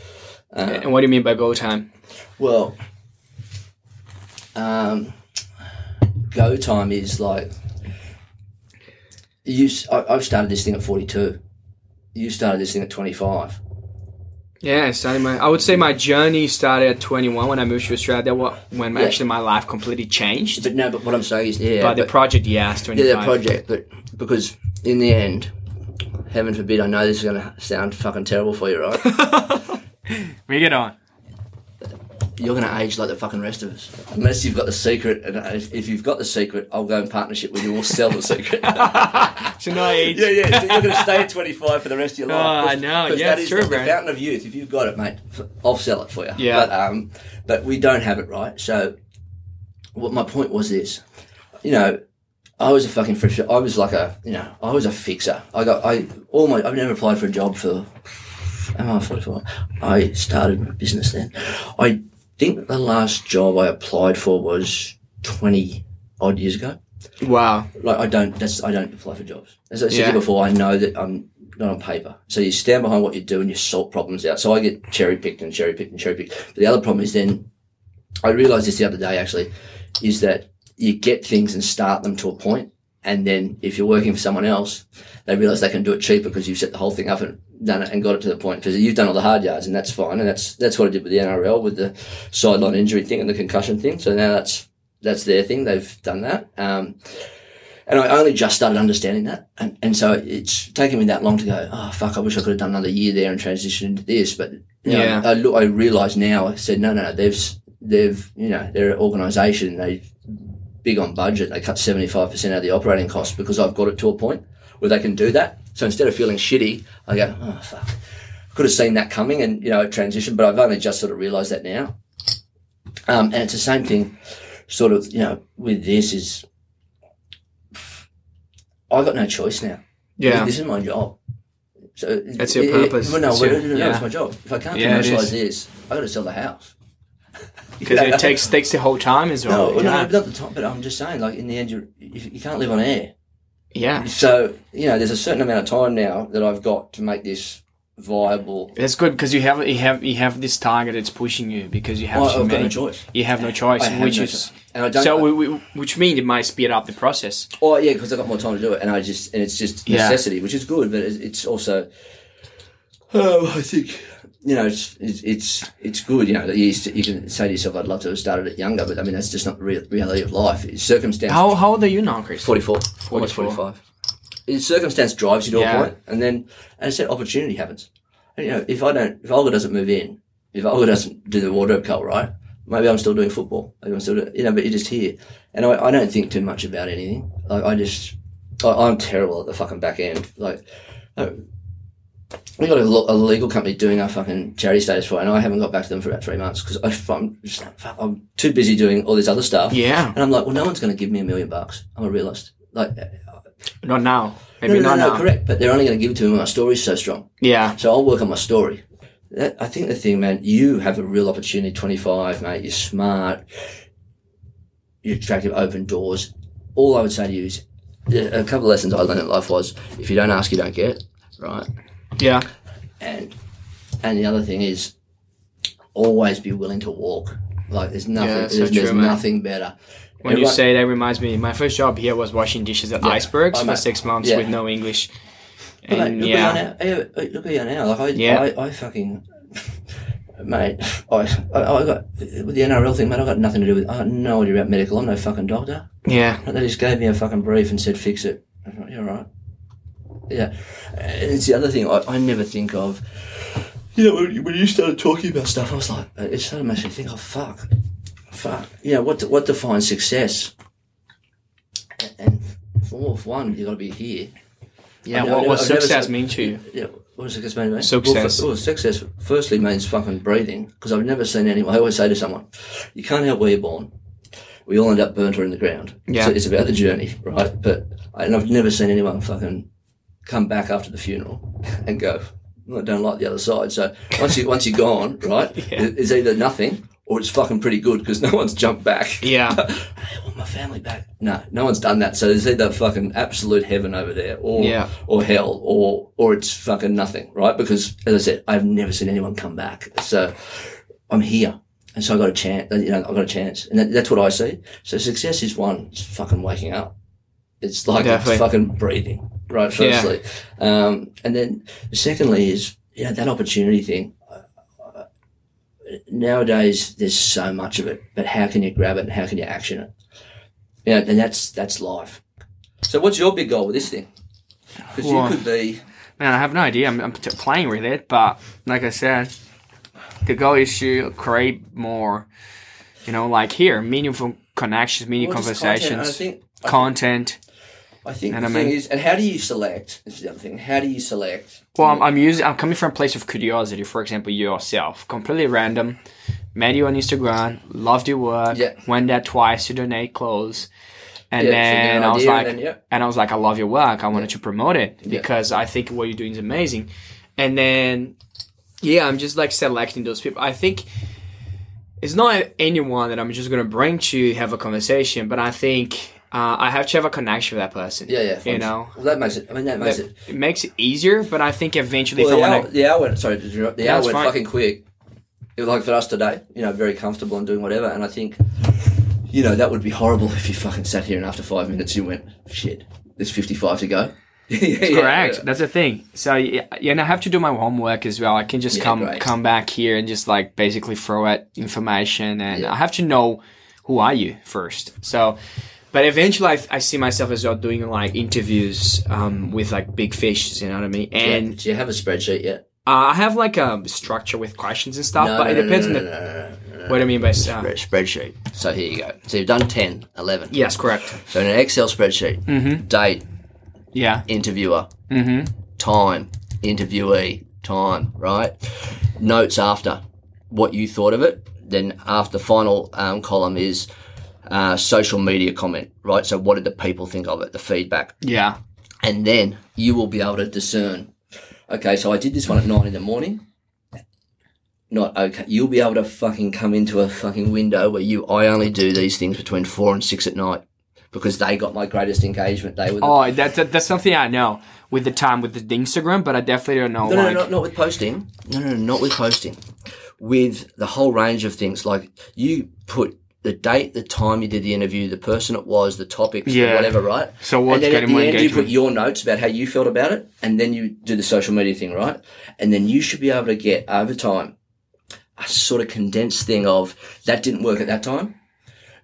uh, And what do you mean by go time? well, um, go time is like you. I, have started this thing at 42. You started this thing at 25. Yeah, starting my. I would say my journey started at 21 when I moved to Australia. That wa- when Yeah. actually my life completely changed. But no, but what I'm saying is, yeah, But the project, yes, 25. yeah, that project. But because in the end, heaven forbid, I know this is going to sound fucking terrible for you, right? Bring it on. You're going to age like the fucking rest of us, unless you've got the secret. And if if you've got the secret, I'll go in partnership with you. We'll sell the secret. So no age. Yeah, yeah. So you're going to stay at 25 for the rest of your life. Oh, I know. Yeah, that is true, the, the fountain of youth. If you've got it, mate, I'll sell it for you. Yeah. But, um, but we don't have it, right? So what my point was this, you know, I was a fucking fresh, I was like a, you know, I was a fixer. I got, I, all my, I've never applied for a job for, am I 44? I started my business then. I think the last job I applied for was 20 odd years ago Wow. like I don't that's I don't apply for jobs. As I said Yeah. before, I know that I'm not on paper. So you stand behind what you do and you sort problems out. So I get cherry picked and cherry picked and cherry picked. But the other problem is then I realised this the other day actually, is that you get things and start them to a point and then if you're working for someone else, they realise they can do it cheaper because you've set the whole thing up and done it and got it to the point because you've done all the hard yards and that's fine and that's that's what I did with the NRL with the sideline injury thing and the concussion thing. So now that's that's their thing. They've done that. Um, and I only just started understanding that. And, and so it's taken me that long to go, oh, fuck, I wish I could have done another year there and transitioned into this. But, you know, Yeah. I, look, I realise now, I said, no, no, no, they've, they've, you know, they're an organisation, they big on budget. They cut 75% out of the operating costs because I've got it to a point where they can do that. So instead of feeling shitty, I go, oh, fuck. Could have seen that coming and, you know, transition, but I've only just sort of realised that now. Um, and it's the same thing, sort of, you know, with this is, I got no choice now. Yeah. This is my job. So That's your it- it- purpose. well, no, well, your- no, no, yeah. it's my job. If I can't Yeah, commercialise this, I got to sell the house. Because it takes takes the whole time as No, well. well, no, not the time. But I'm just saying, like in the end, you you can't live on air. yeah. So you know, there's a certain amount of time now that I've got to make this viable. That's good because you have you have you have this target that's pushing you because you have to I've got no choice. You have no choice, which no is choice. And I don't. so we, we, which means it might speed up the process. Oh yeah, because I got more time to do it, and I just and it's just Yeah. necessity, which is good, but it's, it's also. Oh, I think you know it's it's it's, it's good. You know, you, used to- you can say to yourself, "I'd love to have started it younger," but I mean that's just not the real, reality of life. It's circumstance. How how old are you now, Chris? 44, almost 45. It's circumstance drives you to Yeah. a point, and then, as I said, opportunity happens. And, you know, if I don't, if Olga doesn't move in, if Olga doesn't do the wardrobe cut right, maybe I'm still doing football. Maybe I'm still, doing, you know, but you're just here, and I, I don't think too much about anything. Like I just, I, I'm terrible at the fucking back end. Like, uh, we got a, a legal company doing our fucking charity status for, it, and I haven't got back to them for about three months because I'm just, I'm too busy doing all this other stuff. Yeah, And I'm like, well, no one's going to give me a million bucks. I'm a realist. Like, uh, uh, not now. Maybe no, no, not no, now. correct. But they're only going to give it to me when my story's so strong. Yeah, So I'll work on my story. That, I think the thing, man, you have a real opportunity. 25, mate. You're smart. You're attractive. Open doors. All I would say to you is uh, a couple of lessons I learned in life was if you don't ask, you don't get. Right. Yeah, And and the other thing is always be willing to walk. Like there's nothing. Yeah, so there's there's true, man. nothing better. When you say that reminds me, my first job here was washing dishes at Yeah. Icebergs Oh, for six months Yeah. with no English. But mate, And look yeah, at you now. Look at you now. Like I, Yeah. I, I fucking, mate. I, I, I got with the NRL thing, mate. I got nothing to do with. I got no idea about medical. I'm no fucking doctor. yeah, They just gave me a fucking brief and said fix it. I thought, You're right. Yeah, and it's the other thing. I, I never think of. You know, when you, when you started talking about stuff, I was like, uh, it started making me think, oh fuck, fuck. You know, what what defines success? And for one, you got to be here. yeah. I what I know- what never success mean to you? Yeah, what does success mean, mate? Success. Well, f- well, success firstly means fucking breathing, because I've never seen anyone. I always say to someone, you can't help where you're born. We all end up burnt or in the ground. Yeah. So it's about the journey, right? But, and I've never seen anyone fucking come back after the funeral and go, "Well, I don't like the other side. So once you, once you're gone, right, Yeah. it's either nothing or it's fucking pretty good because no one's jumped back. Yeah. I want my family back. No, no one's done that. So there's either fucking absolute heaven over there, or Yeah. or hell, or or it's fucking nothing, right? Because as I said, I've never seen anyone come back. So I'm here, and so I got a chance. You know, I got a chance, and that, that's what I see. So success is one, it's fucking waking up. It's like Definitely. fucking breathing, right? Yeah. Firstly, um, and then secondly is you know that opportunity thing nowadays there's so much of it, but how can you grab it and how can you action it? Yeah, and that's that's life. So, what's your big goal with this thing? Because Well- you could be, Man, I have no idea. I'm, I'm playing with it, but like I said, the goal is to create more, you know, like here, meaningful connections, meaningful Well, content, conversations, I think, content. I think and the I thing mean- is, and how do you select? This is the other thing. How do you select? Well, I'm, I'm using. I'm coming from a place of curiosity. For example, yourself, completely random. Met you on Instagram, loved your work. Yeah. Went there twice to donate clothes, and Yeah, so you get then I was like, and then, yeah. and I was like, I love your work. I wanted to promote it Yeah. because I think what you're doing is amazing. And then, yeah, I'm just like selecting those people. I think it's not anyone that I'm just gonna bring to have a conversation, but I think uh, I have to have a connection with that person. Yeah, yeah. You know, well, that makes it. I mean, that makes That- it. it makes it easier. But I think eventually, Well, the, hour, the hour went. Sorry. The Yeah, hour went fine. fucking quick. It was like for us today, you know, very comfortable and doing whatever. And I think, you know, that would be horrible if you fucking sat here and after five minutes you went, shit, there's 55 to go. yeah, Correct. yeah. That's the thing. So yeah, yeah, and I have to do my homework as well. I can just Yeah, come great. come back here and just like basically throw out information, and. I have to know who are you first. So, but eventually, I, I see myself as well doing like interviews um, with like big fish. You know what I mean? Yeah. And Do you have a spreadsheet yet? uh, I have like a structure with questions and stuff, but it depends on the. What do you mean by uh, Spread- spreadsheet. So here you go. So you've done 10, 11. Yes, correct. So in an Excel spreadsheet, Mm-hmm. date, Yeah. interviewer, Mm-hmm. time, interviewee, time, right? Notes after what you thought of it. Then after the final um, column is uh, social media comment, right? So what did the people think of it, the feedback? Yeah. And then you will be able to discern, okay, so I did this one at nine in the morning. Not okay. You'll be able to fucking come into a fucking window where you, I only do these things between four and six at night because they got my greatest engagement. They were the Oh, that's that's something I know with the time with the Instagram, but I definitely don't know. No, no, like, no, not, not with posting. No, no, no, not with posting. With the whole range of things. Like you put the date, the time you did the interview, the person it was, the topics, Yeah. whatever, right? So what's and then getting at the end, you put your notes about how you felt about it, and then you do the social media thing, right? And then you should be able to get over time a sort of condensed thing of that didn't work at that time.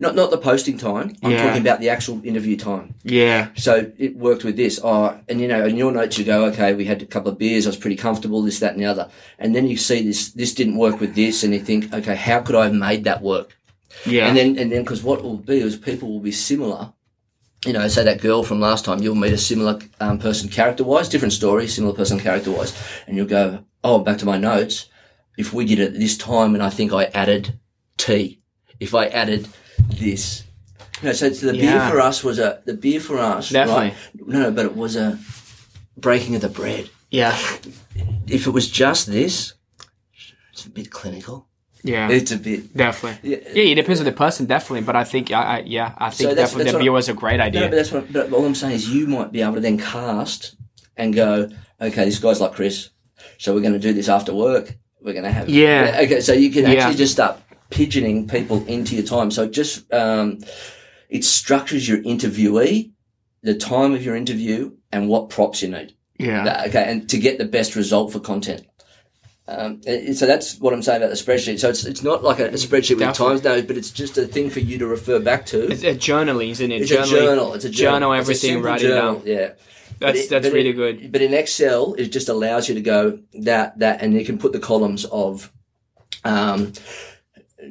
Not not the posting time. I'm Yeah. talking about the actual interview time. Yeah. So it worked with this. Oh, and you know, in your notes you go, okay, we had a couple of beers. I was pretty comfortable. This, that, and the other. And then you see this. This didn't work with this, and you think, okay, how could I have made that work? Yeah. And then, and then, because what will be is people will be similar. You know, say that girl from last time, you'll meet a similar um, person character wise, different story, similar person character wise, and you'll go, oh, back to my notes. If we did it this time, and I think I added tea, if I added this, you know, so the beer for us was a the beer for us, Definitely. right? No, no, but it was a breaking of the bread. yeah. If it was just this, it's a bit clinical. Yeah. It's a bit. definitely. Yeah. Yeah. it depends on the person, definitely. But I think, I, I yeah, I think So that's- definitely that's the was a great No, idea. but that's what. But all I'm saying is, you might be able to then cast and go, okay, this guy's like Chris, so we're going to do this after work. We're going to have Yeah. Okay, so you can Yeah. actually just start pigeoning people into your time. So just um, it structures your interviewee, the time of your interview, and what props you need. yeah. That- okay, and to get the best result for content. Um, so that's what I'm saying about the spreadsheet. So it's it's not like a, a spreadsheet with Definitely. times notes, but it's just a thing for you to refer back to. it's a journal, isn't it? It's a journal. It's a journal. Journal everything, write it journal, down. Yeah, That's it- that's really it- good. But in Excel, it just allows you to go that that, and you can put the columns of um,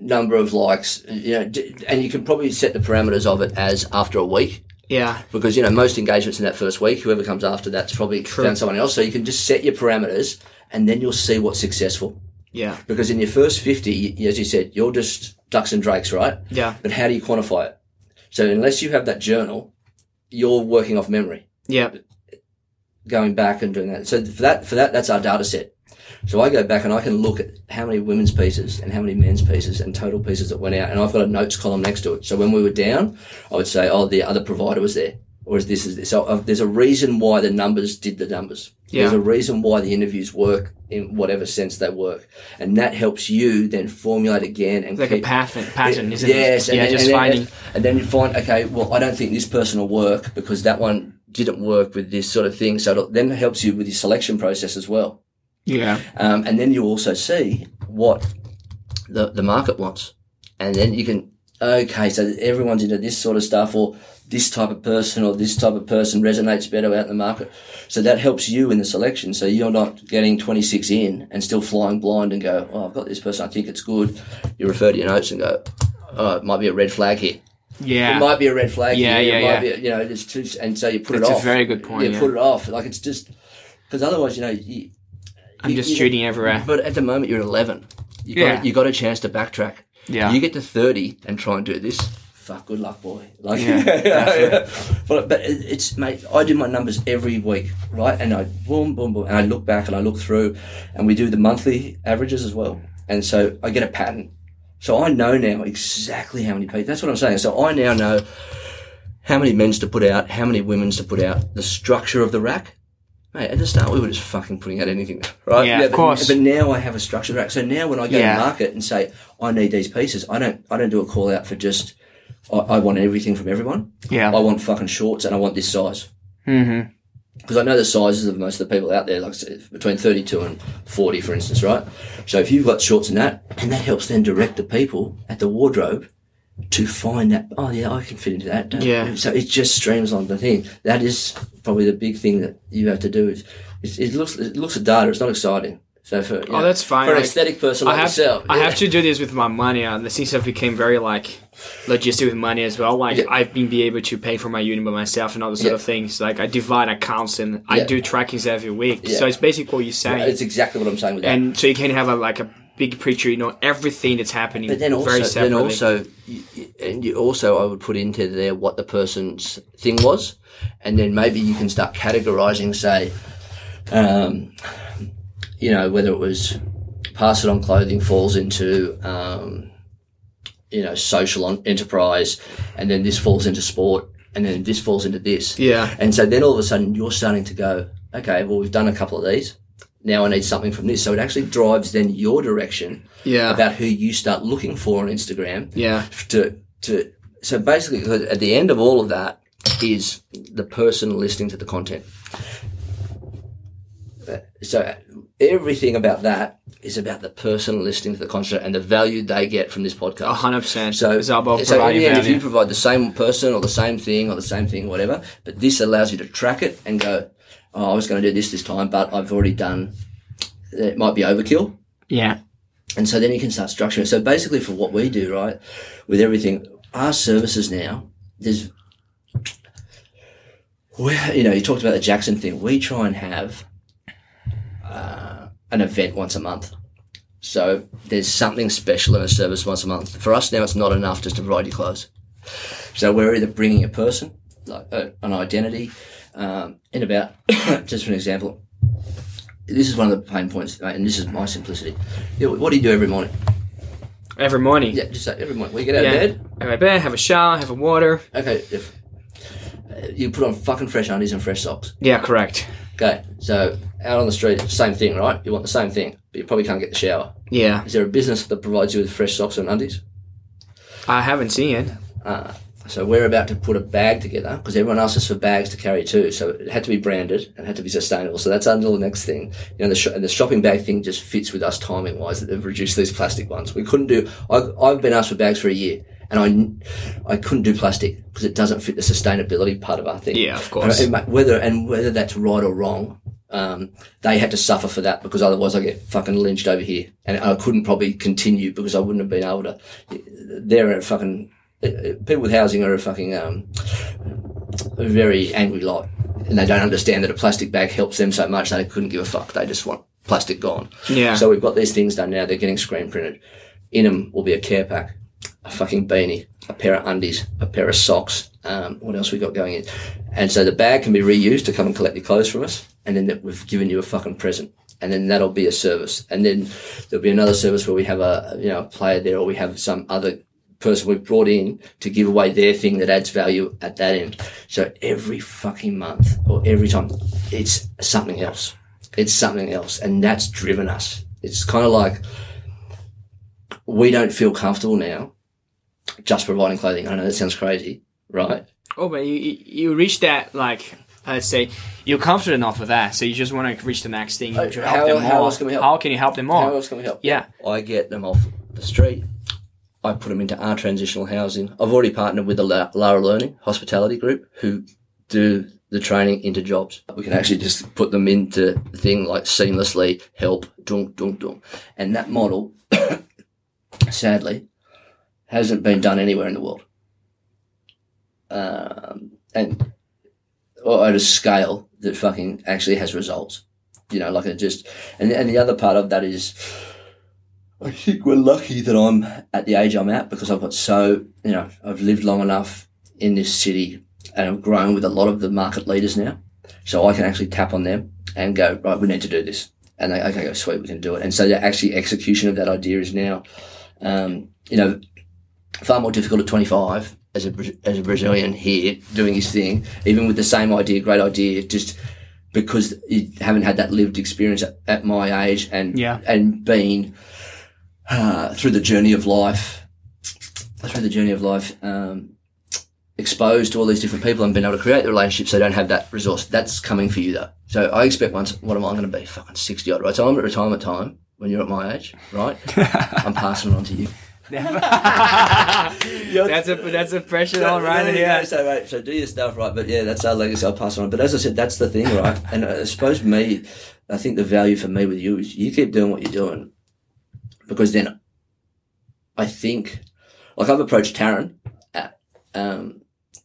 number of likes. You know, and you can probably set the parameters of it as after a week Yeah. because you know most engagements in that first week. Whoever comes after that's probably found someone else. So you can just set your parameters, and then you'll see what's successful. Yeah. Because in your first fifty, as you said, you're just ducks and drakes, right? Yeah. But how do you quantify it? So unless you have that journal, you're working off memory, Yeah. going back and doing that. So for that, for that, that's our data set. So I go back and I can look at how many women's pieces and how many men's pieces and total pieces that went out, and I've got a notes column next to it. So when we were down, I would say, "Oh, the other provider was there." Or is this is this? So uh, there's a reason why the numbers did the numbers. There's a reason why the interviews work in whatever sense they work, and that helps you then formulate again and Like a keep, pattern, pattern, isn't yes, it? Yeah, and, just and, finding. And, and then you find, okay, well, I don't think this person will work because that one didn't work with this sort of thing. So it then helps you with your selection process as well. Yeah. Um, and then you also see what the, the market wants. And then you can, okay, so everyone's into this sort of stuff or this type of person or this type of person resonates better out in the market. So that helps you in the selection. So you're not getting 26 in and still flying blind and go, oh, I've got this person. I think it's good. You refer to your notes and go, oh, it might be a red flag here. Yeah, it might be a red flag. Yeah, here. yeah, it might yeah. Be, you know, it's too, and so you put That's it off. It's a very good point, You yeah. put it off. Like it's just because otherwise, you know, you, I'm you- just you- shooting everywhere. But at the moment, you're at 11. You got Yeah. you got a chance to backtrack. Yeah. You get to 30 and try and do this. Fuck, good luck, boy. Like, Yeah, definitely. but but it- it's mate. I do my numbers every week, right? And I boom, boom, boom, and I look back and I look through, and we do the monthly averages as well. And so I get a pattern. So I know now exactly how many people. That's what I'm saying. So I now know how many men's to put out, how many women's to put out, the structure of the rack. Mate, at the start we were just fucking putting out anything, right? Yeah, of but, course. But now I have a structured rack. So now when I go Yeah. to market and say I need these pieces, I don't I don't do a call out for just I, I want everything from everyone. Yeah. I want fucking shorts and I want this size Mm-hmm. because I know the sizes of most of the people out there, like between 32 and 40, for instance, right? So if you've got shorts in that, and that helps then direct the people at the wardrobe to find that, oh yeah, I can fit into that. don't- Yeah. So it just streamlines the thing. That is probably the big thing that you have to do is, is it looks, it looks at data, it's not exciting. So for, Oh, that's fine. For an Like, aesthetic person I have, yourself. I yeah. have to do this with my money. and the since I've became very like logistic with money as well. Like Yeah. I've been be able to pay for my unit by myself and all those sort Yeah. of things. Like I divide accounts and I do trackings every week. So it's basically what you're saying. It's exactly what I'm saying with that. and so you can have a like a big picture. You know everything that's happening. But then also, very then also, and you also, I would put into there what the person's thing was, and then maybe you can start categorizing, say, um, you know, whether it was pass it on clothing falls into, um, you know, social on enterprise, and then this falls into sport, and then this falls into this. yeah, And so then all of a sudden you're starting to go, okay, well, we've done a couple of these. Now I need something from this. So it actually drives then your direction yeah, about who you start looking for on Instagram yeah, to to so basically at the end of all of that is the person listening to the content. Uh, So everything about that is about the person listening to the content and the value they get from this podcast. a hundred percent. So, it's all about so in the end, if you provide the same person or the same thing or the same thing, whatever, but this allows you to track it and go, oh, I was going to do this this time, but I've already done. It might be overkill. yeah, And so then you can start structuring. So basically, for what we do, right, with everything, our services now, there's, we, you know, you talked about the Jackson thing. We try and have uh, an event once a month. So there's something special in a service once a month. For us now, it's not enough just to provide you clothes. So we're either bringing a person, like uh, an identity, um, in about, just for an example, this is one of the pain points, and this is my simplicity. What do you do every morning? every morning. Yeah, just say every morning. We get out Yeah. of bed. Go to bed, have a shower, have a water. Okay, if uh, you put on fucking fresh undies and fresh socks. Yeah, correct. Okay, so out on the street, same thing, right? You want the same thing, but you probably can't get the shower. Yeah, Is there a business that provides you with fresh socks and undies? I haven't seen it. Uh, so we're about to put a bag together because everyone asks us for bags to carry too. So it had to be branded and had to be sustainable. So that's under the next thing. You know, the, sh- and the shopping bag thing just fits with us timing wise that they've reduced these plastic ones. We couldn't do. I, I've been asked for bags for a year. And I, I couldn't do plastic because it doesn't fit the sustainability part of our thing. Yeah, of course. And, whether and whether that's right or wrong, um, they had to suffer for that because otherwise I get fucking lynched over here, and I couldn't probably continue because I wouldn't have been able to. They're a fucking people with housing are a fucking um, a very angry lot, and they don't understand that a plastic bag helps them so much they couldn't give a fuck. They just want plastic gone. Yeah. So we've got these things done now. They're getting screen printed. In them will be a care pack, a fucking beanie, a pair of undies, a pair of socks. Um, what else we got going in? And so the bag can be reused to come and collect your clothes from us, and then we've given you a fucking present. and then that'll be a service, and then there'll be another service where we have a you know a player there, or we have some other person we've brought in to give away their thing that adds value at that end. So every fucking month or every time, it's something else. It's something else, and that's driven us. It's kind of like we don't feel comfortable now just providing clothing. I know that sounds crazy, right? Oh, but you you you reach that like let's say you're confident enough with that, so you just want to reach the next thing. You Uh, want how- help them how more. else can we help? How can you help them more? How else can we help? Yeah. I get them off the street. I put them into our transitional housing. I've already partnered with the La- Lara Learning Hospitality Group who do the training into jobs. We can actually just put them into the thing like seamlessly help, dunk, dunk, dunk. And that model, sadly, hasn't been done anywhere in the world. Um, and or at a scale that fucking actually has results. You know, like it just, and, and the other part of that is, I think we're lucky that I'm at the age I'm at because I've got so, you know, I've lived long enough in this city and I've grown with a lot of the market leaders now. So I can actually tap on them and go, right, we need to do this. And they, okay, go, sweet, we can do it. And so the actually execution of that idea is now, um, you know, far more difficult at 25 as a, as a Brazilian here doing his thing, even with the same idea, great idea, just because you haven't had that lived experience at, at my age and, Yeah. and been, uh, through the journey of life, through the journey of life, um, exposed to all these different people and been able to create the relationships, they don't have that resource. That's coming for you though. So I expect once, what am I going to be? Fucking 60 odd, right? So I'm at retirement time when you're at my age, right? I'm passing it on to you. that's a that's a pressure on right yeah. So, right, so do your stuff right, but yeah, that's our legacy. I'll pass on. But as I said, that's the thing, right? And I suppose me, I think the value for me with you is you keep doing what you're doing, because then I think, like I've approached Taryn, at, um,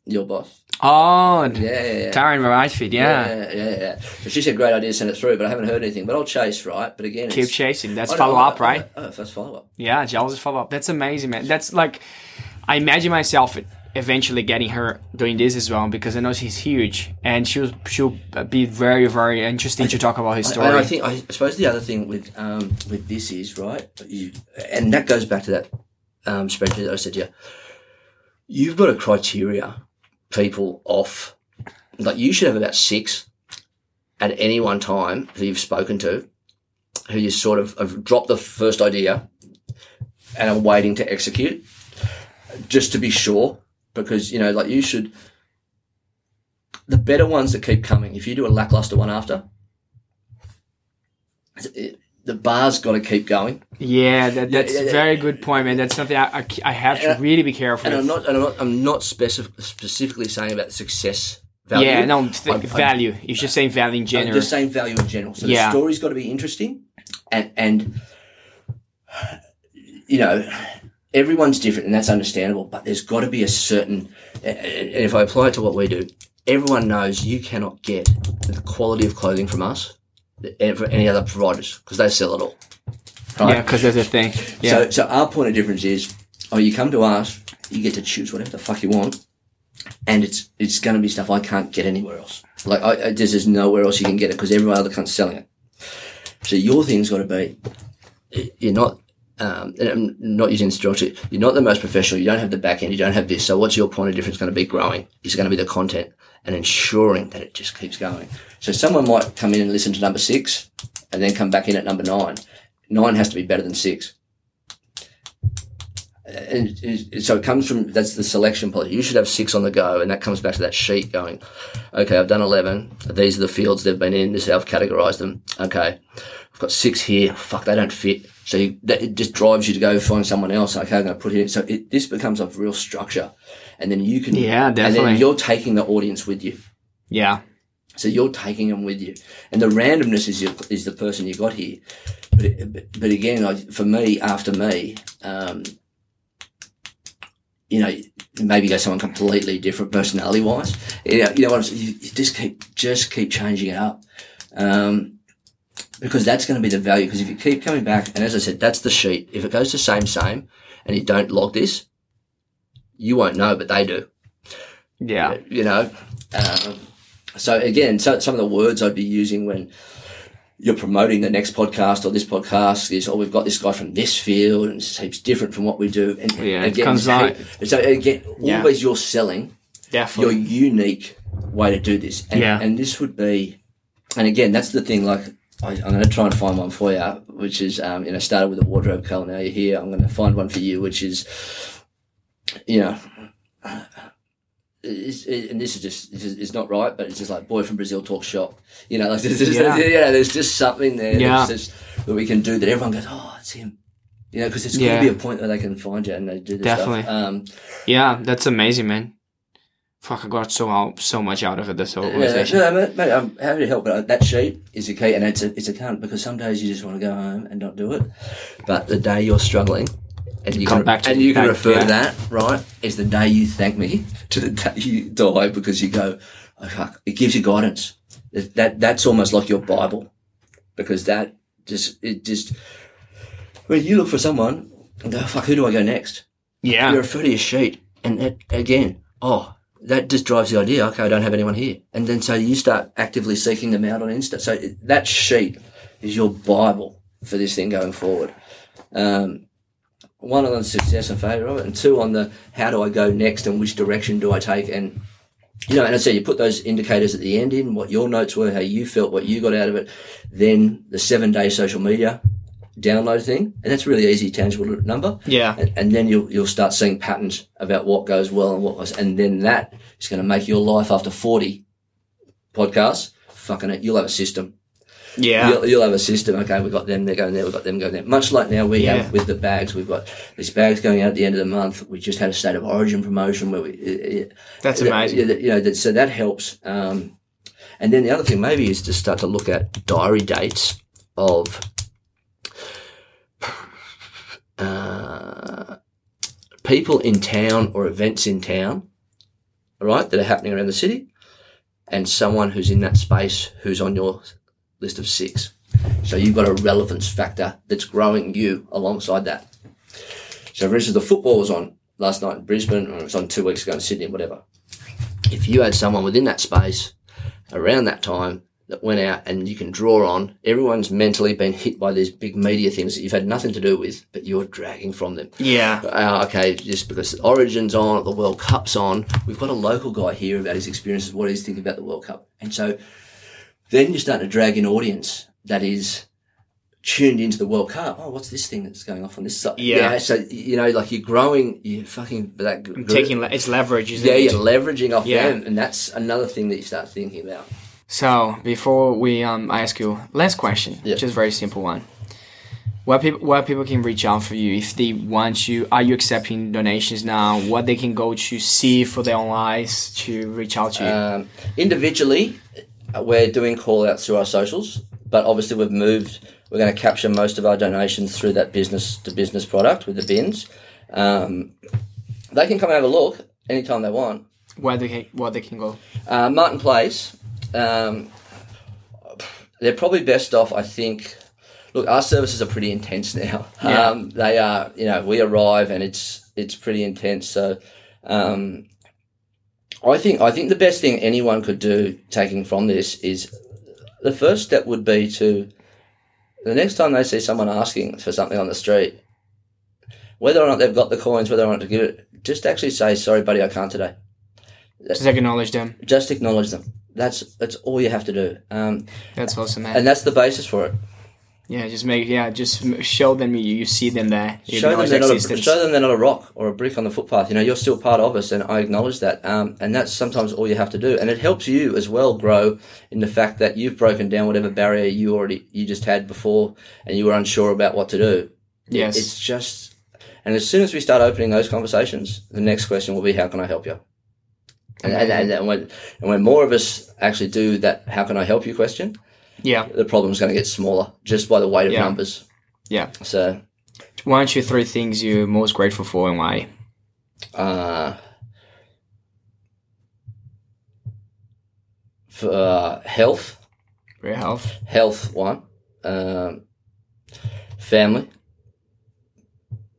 your boss. Oh, Yeah, yeah, yeah. Taryn Rightfeed, yeah. Yeah, yeah, yeah. So she said, "Great idea, send it through," but I haven't heard anything. But I'll chase, right? But again, Keep chasing. That's follow know, up, I- right? Oh, first follow up. Yeah, jealous follow up. That's amazing, man. That's like, I imagine myself eventually getting her doing this as well because I know she's huge and she'll she'll be very very interesting to talk about her story. And I think I suppose the other thing with um, with this is right, you, and that goes back to that um, spreadsheet that I said, yeah, you've got a criteria people off. Like you should have about six at any one time who you've spoken to, who you sort of have dropped the first idea and are waiting to execute, just to be sure, because you know, like you should. The better ones that keep coming. If you do a lackluster one after, the bar's got to keep going. yeah, that, that's yeah, a very good point, man. That's something I, I, I have to really be careful And I'm not, and I'm not, I'm not specif- specifically saying about success value. yeah, no, th- I'm- I'm- value. You're just saying value in I'm general. just saying value in general. So Yeah. the story's got to be interesting, and and you know everyone's different, and that's understandable. But there's got to be a certain, and if I apply it to what we do, everyone knows you cannot get the quality of clothing from us for any other providers because they sell it all. yeah, because there's a thing. Yeah, So, so our point of difference is, oh, you come to us, you get to choose whatever the fuck you want, and it's it's going to be stuff I can't get anywhere else. Like, I, I, there's just nowhere else you can get it because every other cunt's selling it. So your thing's got to be, you're not, um, and I'm not using this derogatory, you're not the most professional, you don't have the back end, you don't have this. So what's your point of difference going to be growing? Is going to be the content and ensuring that it just keeps going. So someone might come in and listen to number six and then come back in at number nine. Nine has to be better than six and so it comes from that's the selection policy. You should have six on the go, and that comes back to that sheet going. Okay, I've done eleven. These are the fields they've been in. This is how I've categorized them. Okay, I've got six here. Fuck, they don't fit. So you, that, it just drives you to go find someone else. Okay, I'm going to put it in. So it, this becomes a real structure, and then you can Yeah, And then you're taking the audience with you. yeah, So you're taking them with you, and the randomness is your, is the person you got here. But but, again, like for me, after me, um, you know, maybe go someone completely different personality wise. You know, you know what? I'm, you, you just keep just keep changing it up, um, because that's going to be the value. Because if you keep coming back, and as I said, that's the sheet. If it goes to same same, and you don't log this, you won't know, but they do yeah, you know. Um, so again, so, some of the words I'd be using when you're promoting the next podcast or this podcast is, oh, we've got this guy from this field and it seems different from what we do. And Yeah, it again, comes so, out- so again, Yeah. always you're selling your unique way to do this. And, Yeah. and this would be, and again, that's the thing, like, I, I'm going to try and find one for you, which is, um, you know, started with a wardrobe color. Now you're here. I'm going to find one for you, which is, you know, it, and this is just it's not right, but it's just like boy from Brazil talks shop. You know, like there's just, Yeah. yeah. there's just something there Yeah. that's that we can do that everyone goes, oh, it's him. You know, because there's Yeah. going to be a point where they can find you and they do this Definitely. stuff. Um, Yeah, that's amazing, man. Fuck, I got so out, so much out of it. This whole Yeah, conversation. no, mate, mate, I'm happy to help, but that sheet is the key, and it's a, it's a cunt because some days you just want to go home and not do it, but the day you're struggling, and you Come can, back to and you can refer to that, right, is the day you thank me to the day you die because you go, oh, fuck, it gives you guidance. That, that that's almost like your Bible, because that just it just when you look for someone and go, fuck, who do I go next? Yeah, you refer to your sheet, and that, again, oh, that just drives the idea. Okay, I don't have anyone here, and then so you start actively seeking them out on Insta. So that sheet is your bible for this thing going forward. Um, one on the success and failure of it, and two on the how do I go next and which direction do I take, and you know, and I say you put those indicators at the end in what your notes were, how you felt, what you got out of it, then the seven day social media download thing, and that's really easy, tangible number yeah, and, and then you'll you'll start seeing patterns about what goes well and what was, and then that is going to make your life after forty podcasts. Fucking it, you'll have a system. Yeah, You'll, you'll have a system. Okay, we've got them. They're going there. We've got them going there. Much like now we Yeah. have with the bags. We've got these bags going out at the end of the month. We just had a state of origin promotion where we. That's Yeah, amazing. yeah, you know, that, so that helps. Um, and then the other thing maybe is to start to look at diary dates of uh, people in town or events in town, all right, that are happening around the city, and someone who's in that space who's on your list of six. So you've got a relevance factor that's growing you alongside that. So, for instance, the football was on last night in Brisbane, or it was on two weeks ago in Sydney, whatever. If you had someone within that space around that time that went out and you can draw on, everyone's mentally been hit by these big media things that you've had nothing to do with, but you're dragging from them. yeah, Uh, okay, just because the Origin's on, the World Cup's on, we've got a local guy here about his experiences, what he's thinking about the World Cup. And so then you're starting to drag an audience that is tuned into the World Cup. Oh, what's this thing that's going off on this side? Yeah. so, you know, like you're growing, you're fucking, that I'm taking it's leverage, isn't yeah, it? you're leveraging off Yeah. them. And that's another thing that you start thinking about. So before we um, I ask you last question, Yeah. just very simple one. Where people where people can reach out for you if they want you? Are you accepting donations now? What they can go to see for their own eyes to reach out to you? Um, individually, we're doing call outs through our socials, but obviously we've moved. We're going to capture most of our donations through that business to business product with the bins. Um, they can come and have a look anytime they want. where they can, where they can go? Uh, Martin Place, um, they're probably best off, I think. Look, our services are pretty intense now. Yeah. Um, they are, you know, we arrive and it's it's pretty intense. So, um, I think I think the best thing anyone could do, taking from this, is the first step would be to the next time they see someone asking for something on the street, whether or not they've got the coins, whether or not to give it, just actually say, "Sorry, buddy, I can't today." Just acknowledge them. just acknowledge them. That's that's all you have to do, um, That's awesome, man. and that's the basis for it. Yeah, just make yeah, just show them you, you see them there. Show them they're not a, show them they're not a rock or a brick on the footpath. You know, you're still part of us, and I acknowledge that. Um, and that's sometimes all you have to do, and it helps you as well grow in the fact that you've broken down whatever barrier you already you just had before, and you were unsure about what to do. Yes. it's just, and as soon as we start opening those conversations, the next question will be, "How can I help you?" And, and, and, and when and when more of us actually do that, "How can I help you?" question, yeah, the problem's going to get smaller just by the weight of Yeah. numbers. yeah. So, One or two, three things you're most grateful for and why? uh, for uh, health, your health. health one, um, family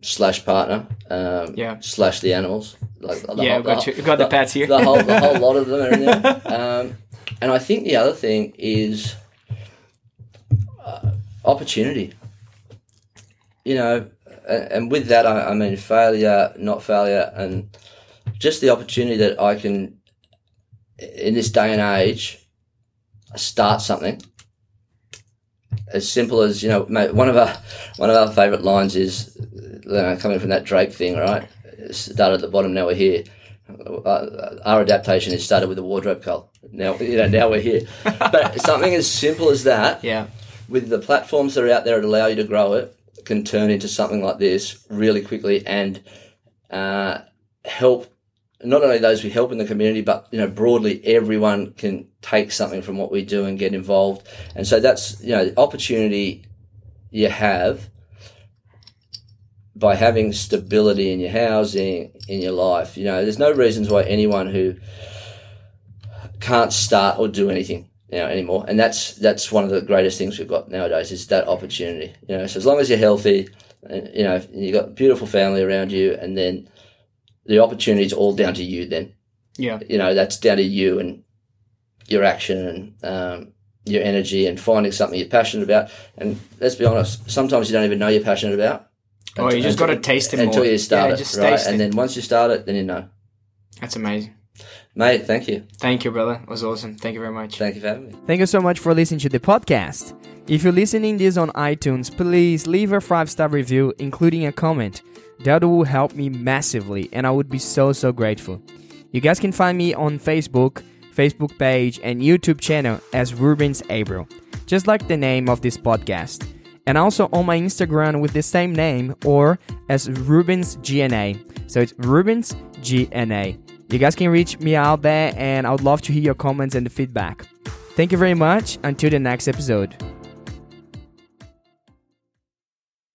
slash partner, um, Yeah. slash the animals. Like the yeah, whole- we've got, the you, we've got the the- pets here. the whole the whole lot of them are in there. Um, and I think the other thing is, opportunity. You know, and, and with that, I, I mean failure, not failure, and just the opportunity that I can, in this day and age, start something. As simple as you know, mate, one of our one of our favourite lines is you know, coming from that Drake thing, right? Started at the bottom, now we're here. Uh, our adaptation is started with a wardrobe cull. Now you know, now we're here. but something as simple as that, Yeah. With the platforms that are out there that allow you to grow it, can turn into something like this really quickly and uh, help not only those we help in the community, but you know broadly everyone can take something from what we do and get involved. And so that's you know the opportunity you have by having stability in your housing in your life. You know, there's no reasons why anyone who can't start or do anything you know anymore. And that's that's one of the greatest things we've got nowadays is that opportunity. You know so as long as you're healthy and, you know you've got a beautiful family around you and then the opportunity is all down to you then. Yeah. you know that's down to you and your action and um, your energy and finding something you're passionate about. And let's be honest sometimes you don't even know you're passionate about. Oh, you just got to taste it until more. you start yeah, it right? and then once you start it then you know. That's amazing. Mate thank you Thank you, brother. It was awesome. Thank you very much. thank you for having me Thank you so much for listening to the podcast. If you're listening this on iTunes, please leave a five star review, including a comment. That will help me massively, and I would be so so grateful. You guys can find me on Facebook, Facebook page, and YouTube channel as Rubens Abel, just like the name of this podcast. And also on my Instagram with the same name or as Rubens GNA. So it's Rubens GNA. You guys can reach me out there, and I would love to hear your comments and the feedback. Thank you very much. Until the next episode.